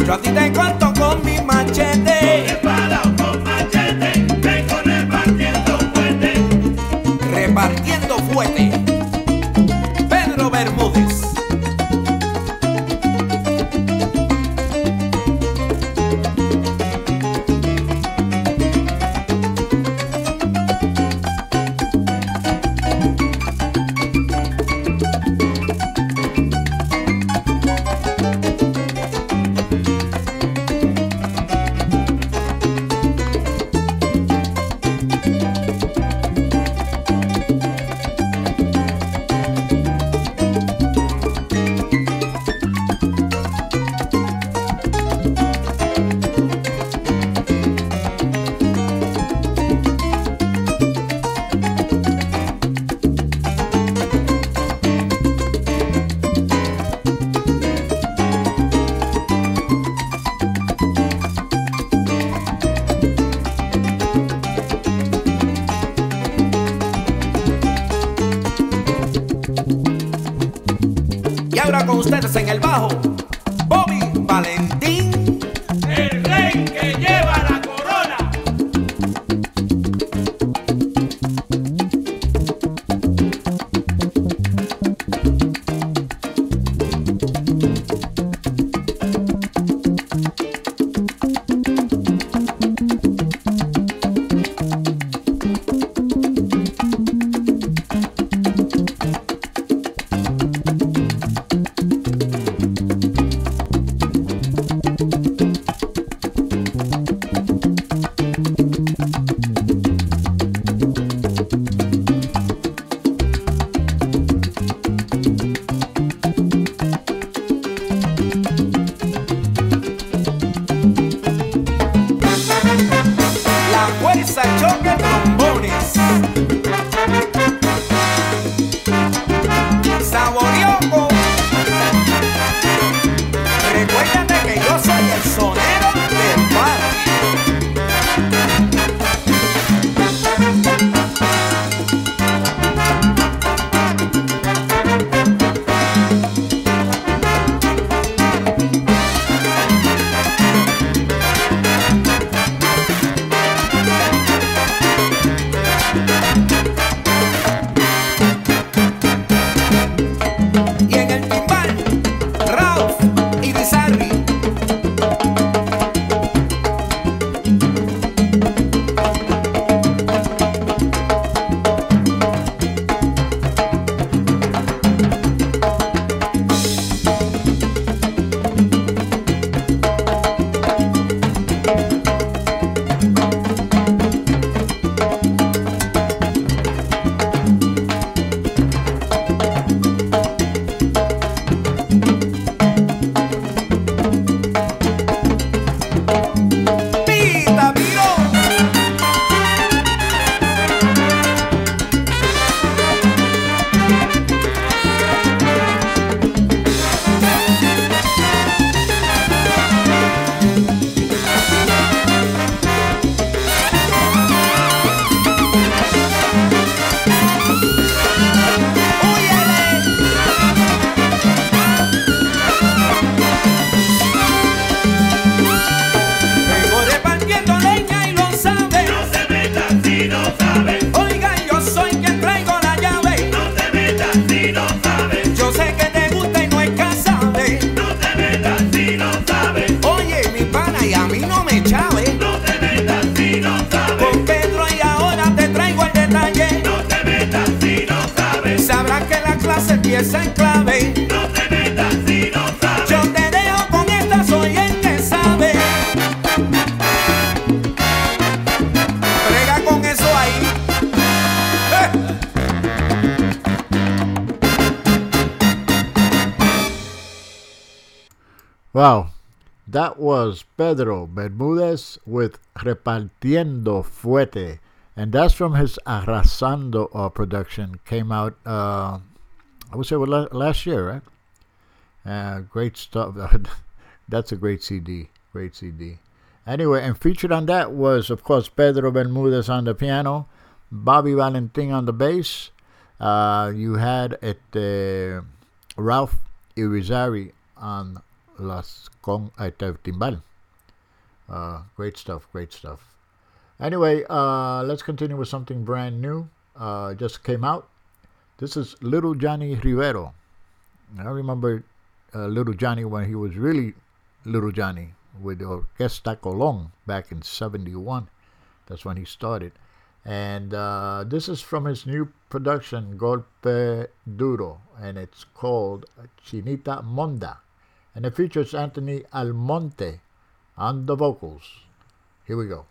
Yo a ti te corto clase empieza en clave. No te metas si no sabes. Yo te dejo con esta, soy el que sabe. Brega con eso ahí. Eh. Wow, that was Pedro Bermudez with Repartiendo Fuerte. And that's from his Arrasando uh, production. Came out, uh, I would say, well, la- last year, right? Uh, great stuff. [laughs] that's a great CD. Great CD. Anyway, and featured on that was, of course, Pedro Bermudez on the piano, Bobby Valentin on the bass. Uh, you had it, uh, Ralph Irizarry on las con este timbal. Uh, great stuff, great stuff. Anyway, uh, let's continue with something brand new. Uh, just came out. This is Little Johnny Rivero. I remember uh, Little Johnny when he was really Little Johnny with Orquesta Colón back in 71. That's when he started. And uh, this is from his new production, Golpe Duro, and it's called Chinita Monda. And it features Anthony Almonte on the vocals. Here we go.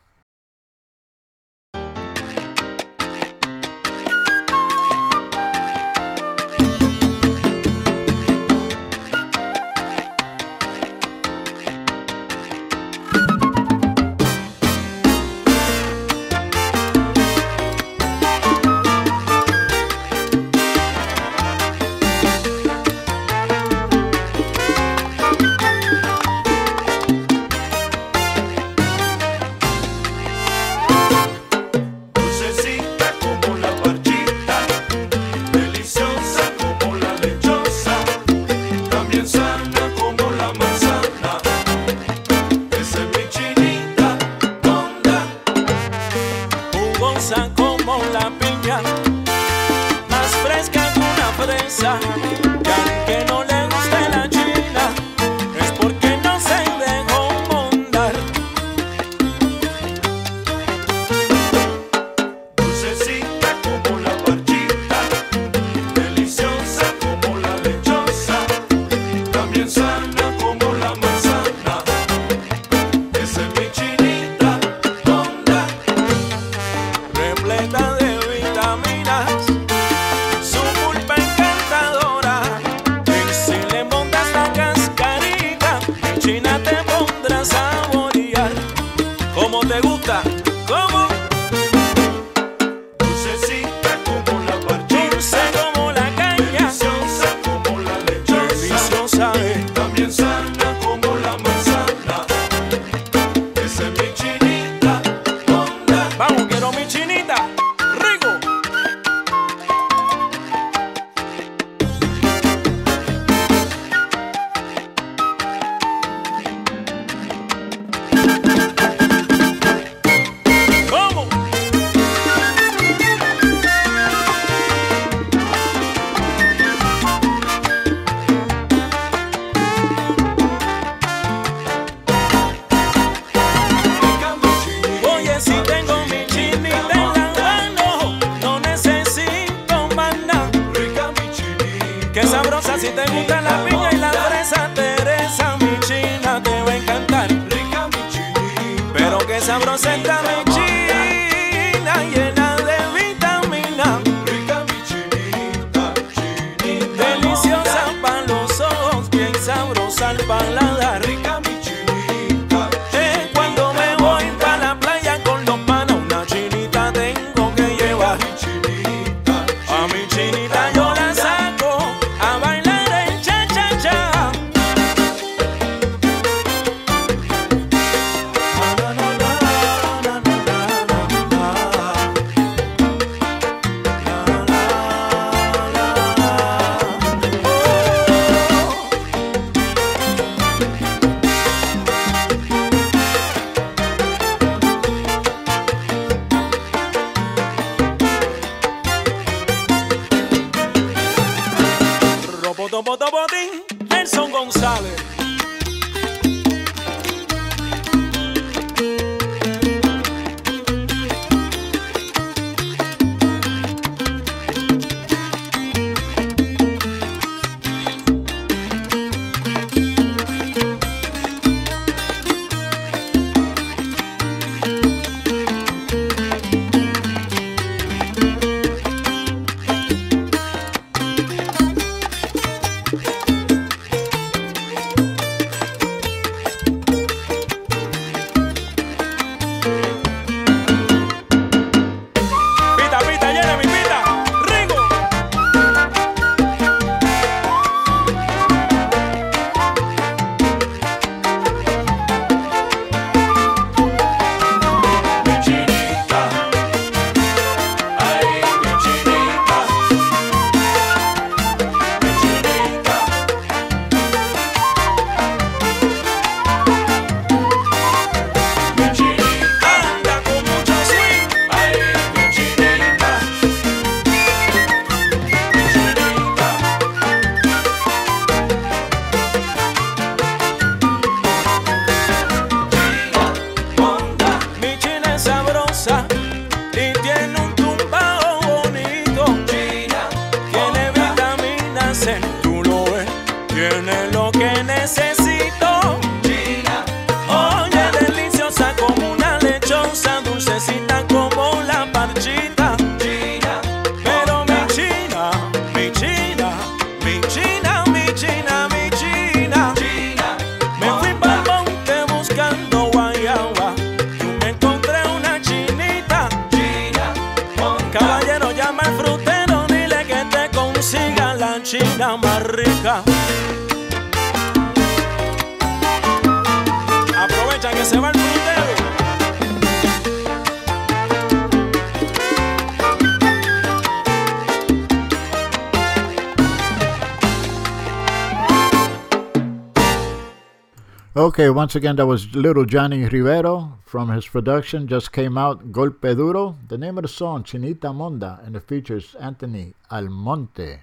Once again, that was Little Johnny Rivero from his production. Just came out, Golpe Duro. The name of the song, Chinita Monda, and it features Anthony Almonte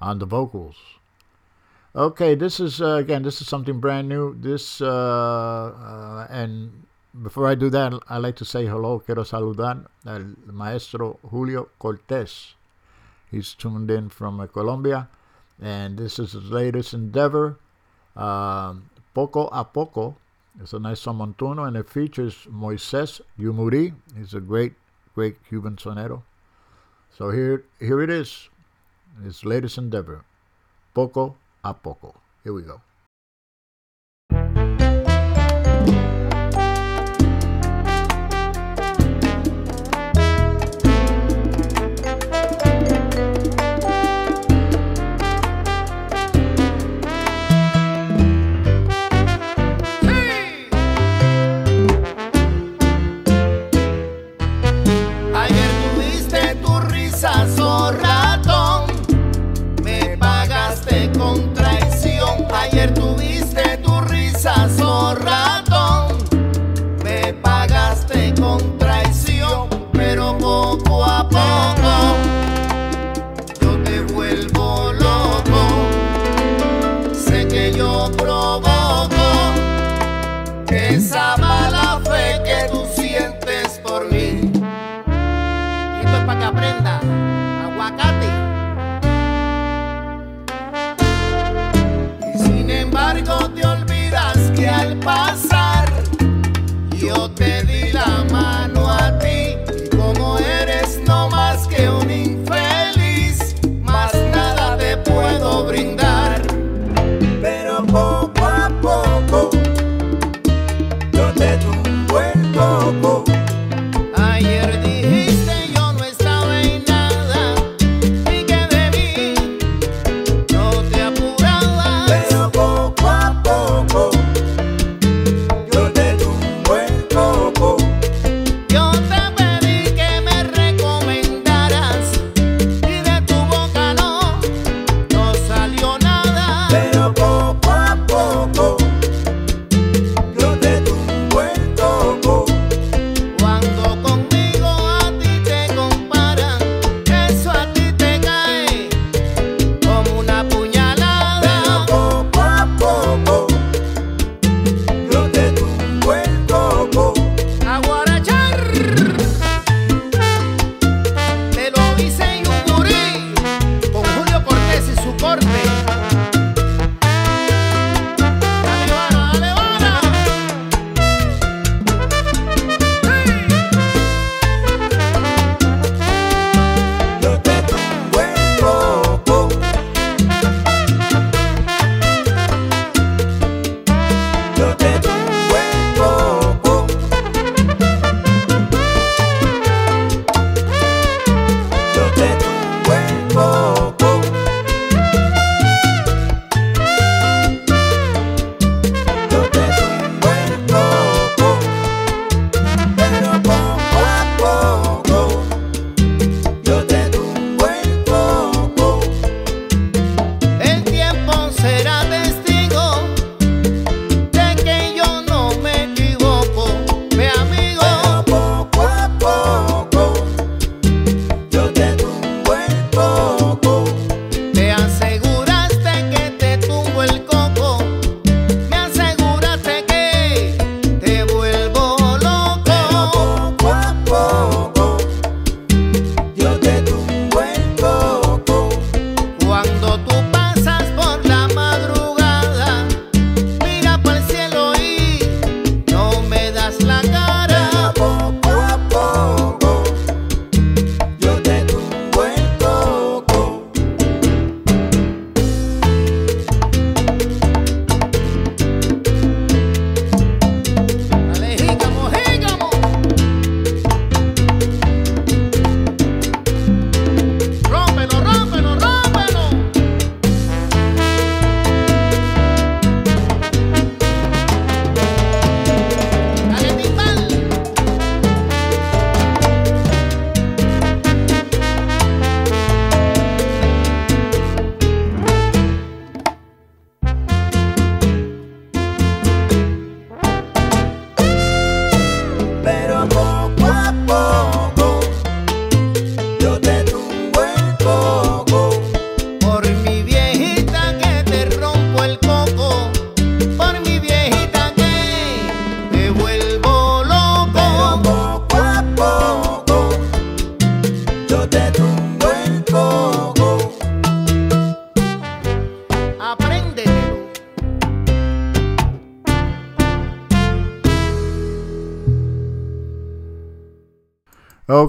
on the vocals. Okay, this is, uh, again, this is something brand new. This, uh, uh, and before I do that, i like to say hello. Quiero saludar al maestro Julio Cortez. He's tuned in from Colombia, and this is his latest endeavor. Um, Poco a Poco. It's a nice song montuno, and it features Moises Yumuri. He's a great, great Cuban sonero. So here, here it is, his latest endeavor, Poco a Poco. Here we go.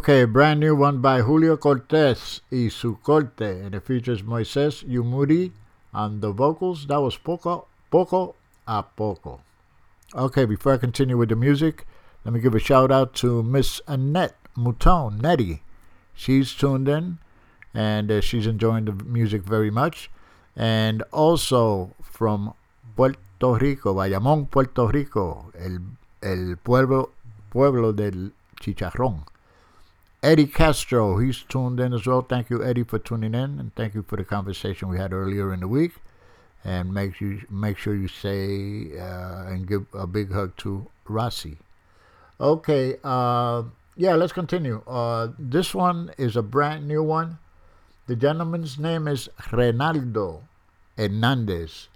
Okay, brand new one by Julio Cortez y su corte, and it features Moises Yumuri on the vocals. That was poco, poco a poco. Okay, before I continue with the music, let me give a shout out to Miss Annette Mouton, Nettie. She's tuned in and uh, she's enjoying the music very much. And also from Puerto Rico, Bayamón, Puerto Rico, el, el pueblo, pueblo del chicharrón. Eddie Castro, he's tuned in as well. Thank you, Eddie, for tuning in, and thank you for the conversation we had earlier in the week. And make you make sure you say uh, and give a big hug to Rossi. Okay, uh, yeah, let's continue. Uh, this one is a brand new one. The gentleman's name is Renaldo Hernandez,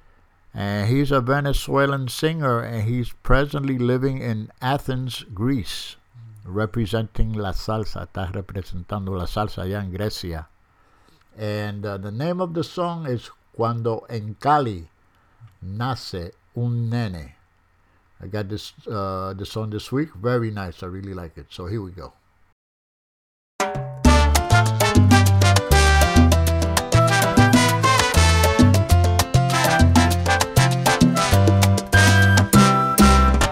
and he's a Venezuelan singer, and he's presently living in Athens, Greece representing la salsa, está representando la salsa allá en Grecia. And uh, the name of the song is Cuando en Cali nace un nene. I got this uh, the song this week. Very nice. I really like it. So here we go.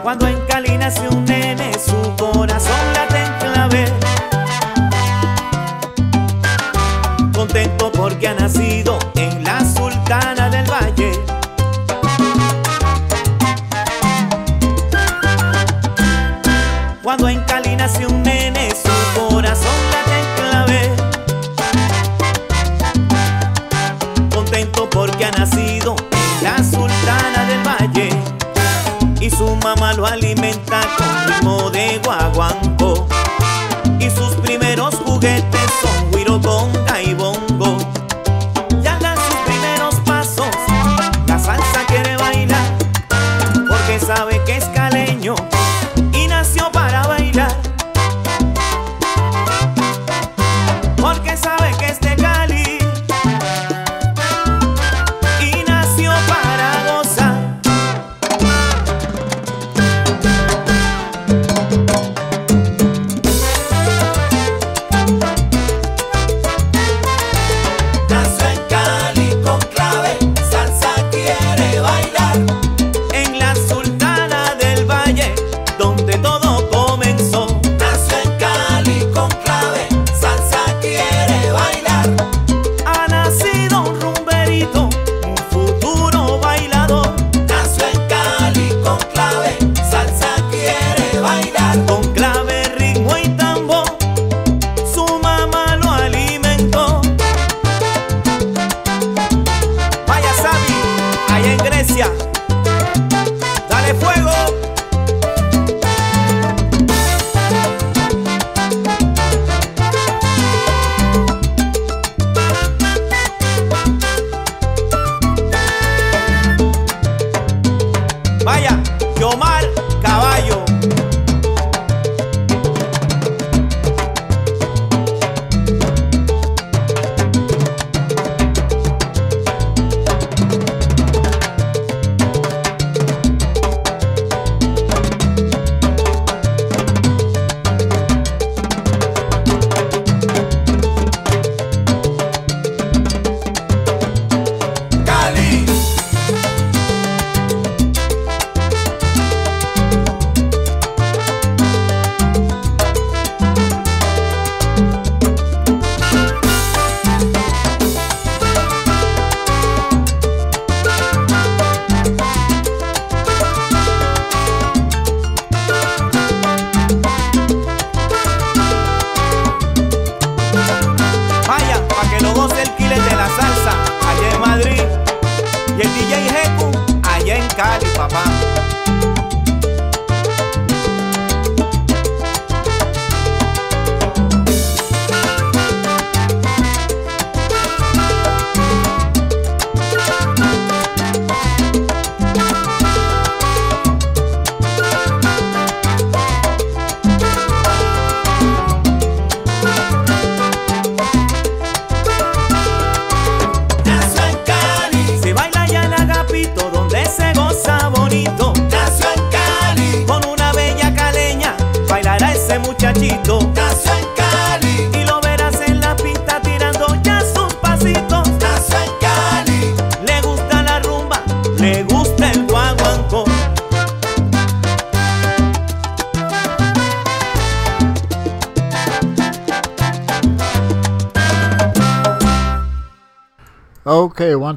Cuando en Cali nace un nene, su corazón late en clave. Contento porque ha nacido alimenta con ritmo de guaguanco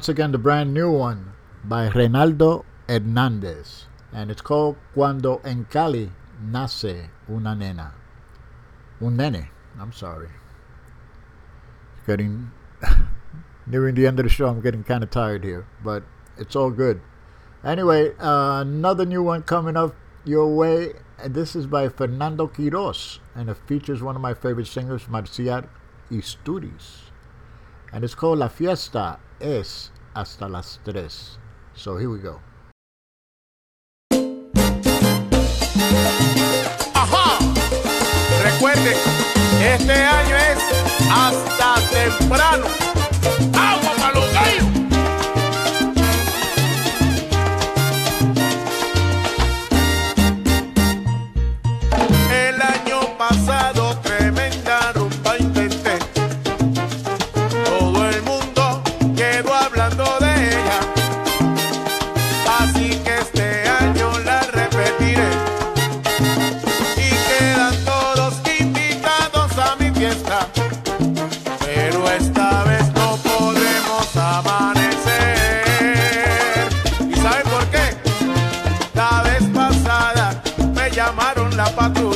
again the brand new one by Renaldo Hernandez, and it's called Cuando en Cali Nace Una Nena. Un nene, I'm sorry. Getting [laughs] nearing the end of the show, I'm getting kind of tired here, but it's all good. Anyway, uh, another new one coming up your way. And this is by Fernando Quiroz, and it features one of my favorite singers, Marcial Isturiz. And it's called La Fiesta es hasta las 3. So here we go. Ajá. Recuerden, este año es hasta temprano. la patrulla.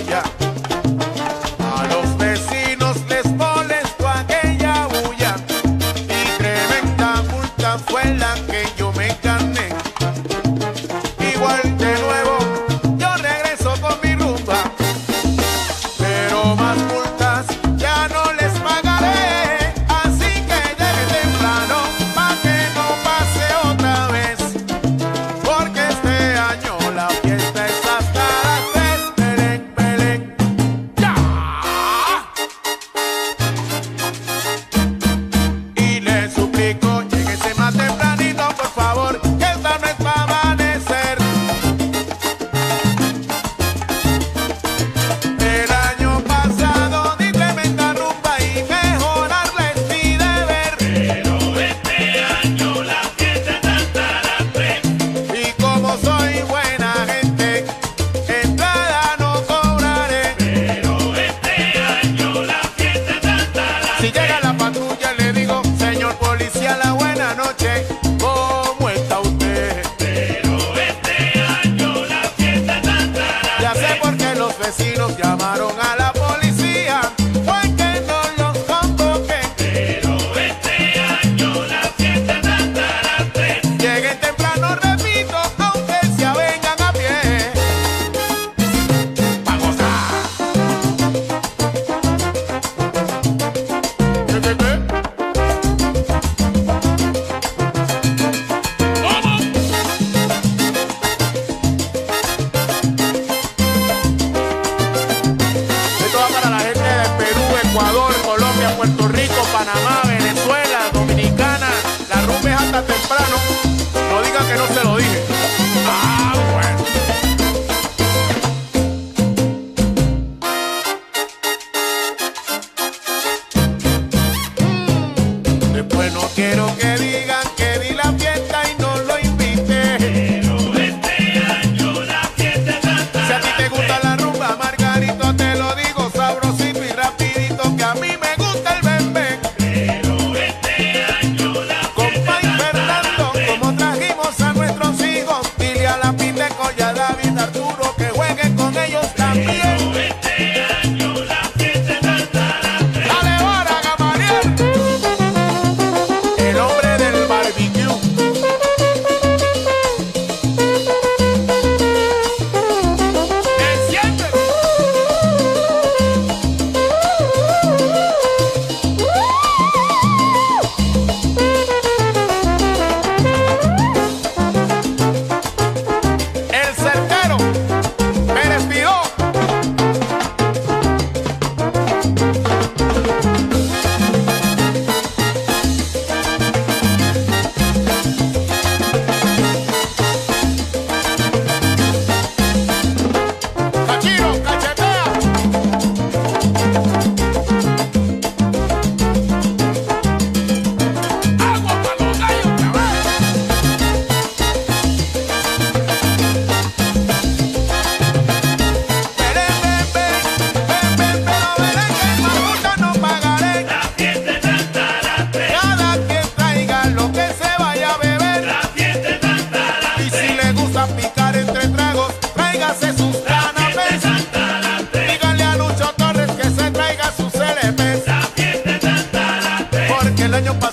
El año pasado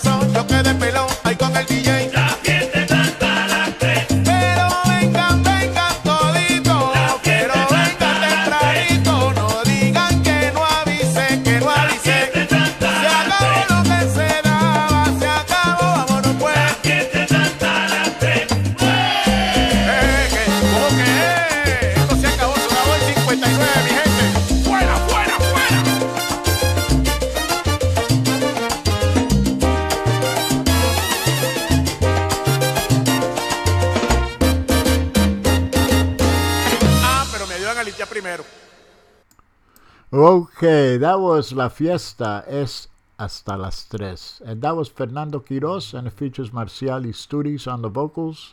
Okay, that was La Fiesta es hasta las tres. And that was Fernando Quiroz and it features Marcial Isturiz on the vocals.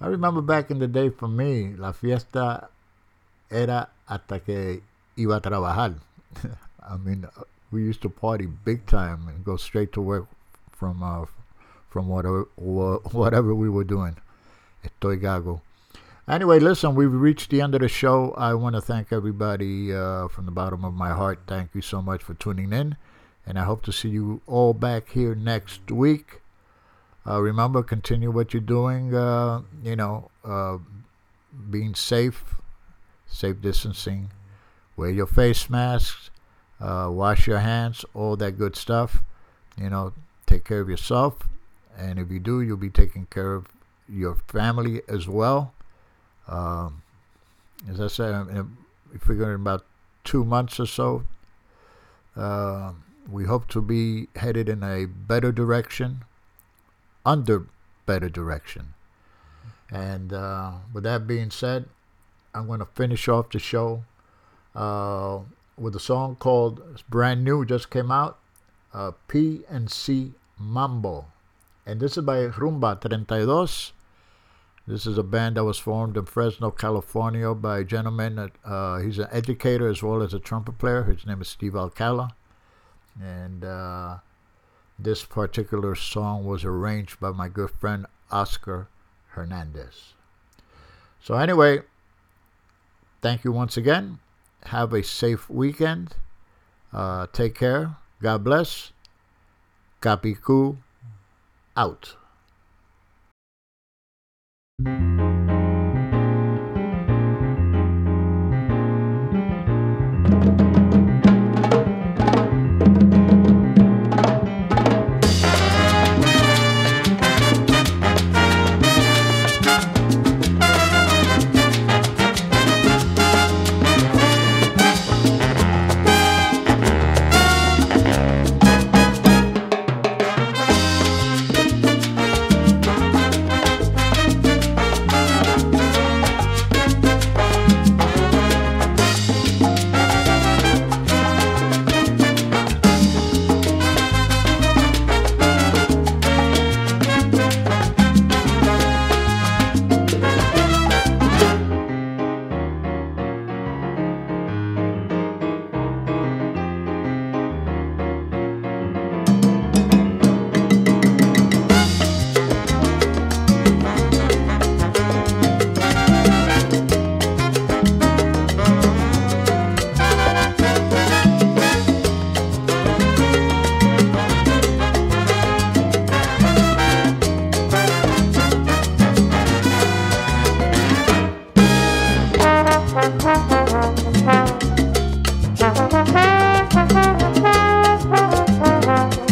I remember back in the day for me, La Fiesta era hasta que iba a trabajar. [laughs] I mean, we used to party big time and go straight to work from uh, from whatever whatever we were doing. Estoy gago. Anyway, listen, we've reached the end of the show. I want to thank everybody uh, from the bottom of my heart. Thank you so much for tuning in. And I hope to see you all back here next week. Uh, remember, continue what you're doing, uh, you know, uh, being safe, safe distancing, wear your face masks, uh, wash your hands, all that good stuff. You know, take care of yourself. And if you do, you'll be taking care of your family as well. Um, as I said, in we figure in about two months or so, uh, we hope to be headed in a better direction, under better direction. And uh, with that being said, I'm going to finish off the show uh, with a song called it's brand new, just came out, uh, P and C Mambo, and this is by Rumba 32. This is a band that was formed in Fresno, California by a gentleman. That, uh, he's an educator as well as a trumpet player. His name is Steve Alcala. And uh, this particular song was arranged by my good friend Oscar Hernandez. So, anyway, thank you once again. Have a safe weekend. Uh, take care. God bless. Capicu out. Thank you. Thank you.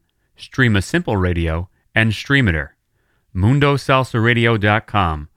Streema Simple Radio, and Streameter. MundoSalsaRadio.com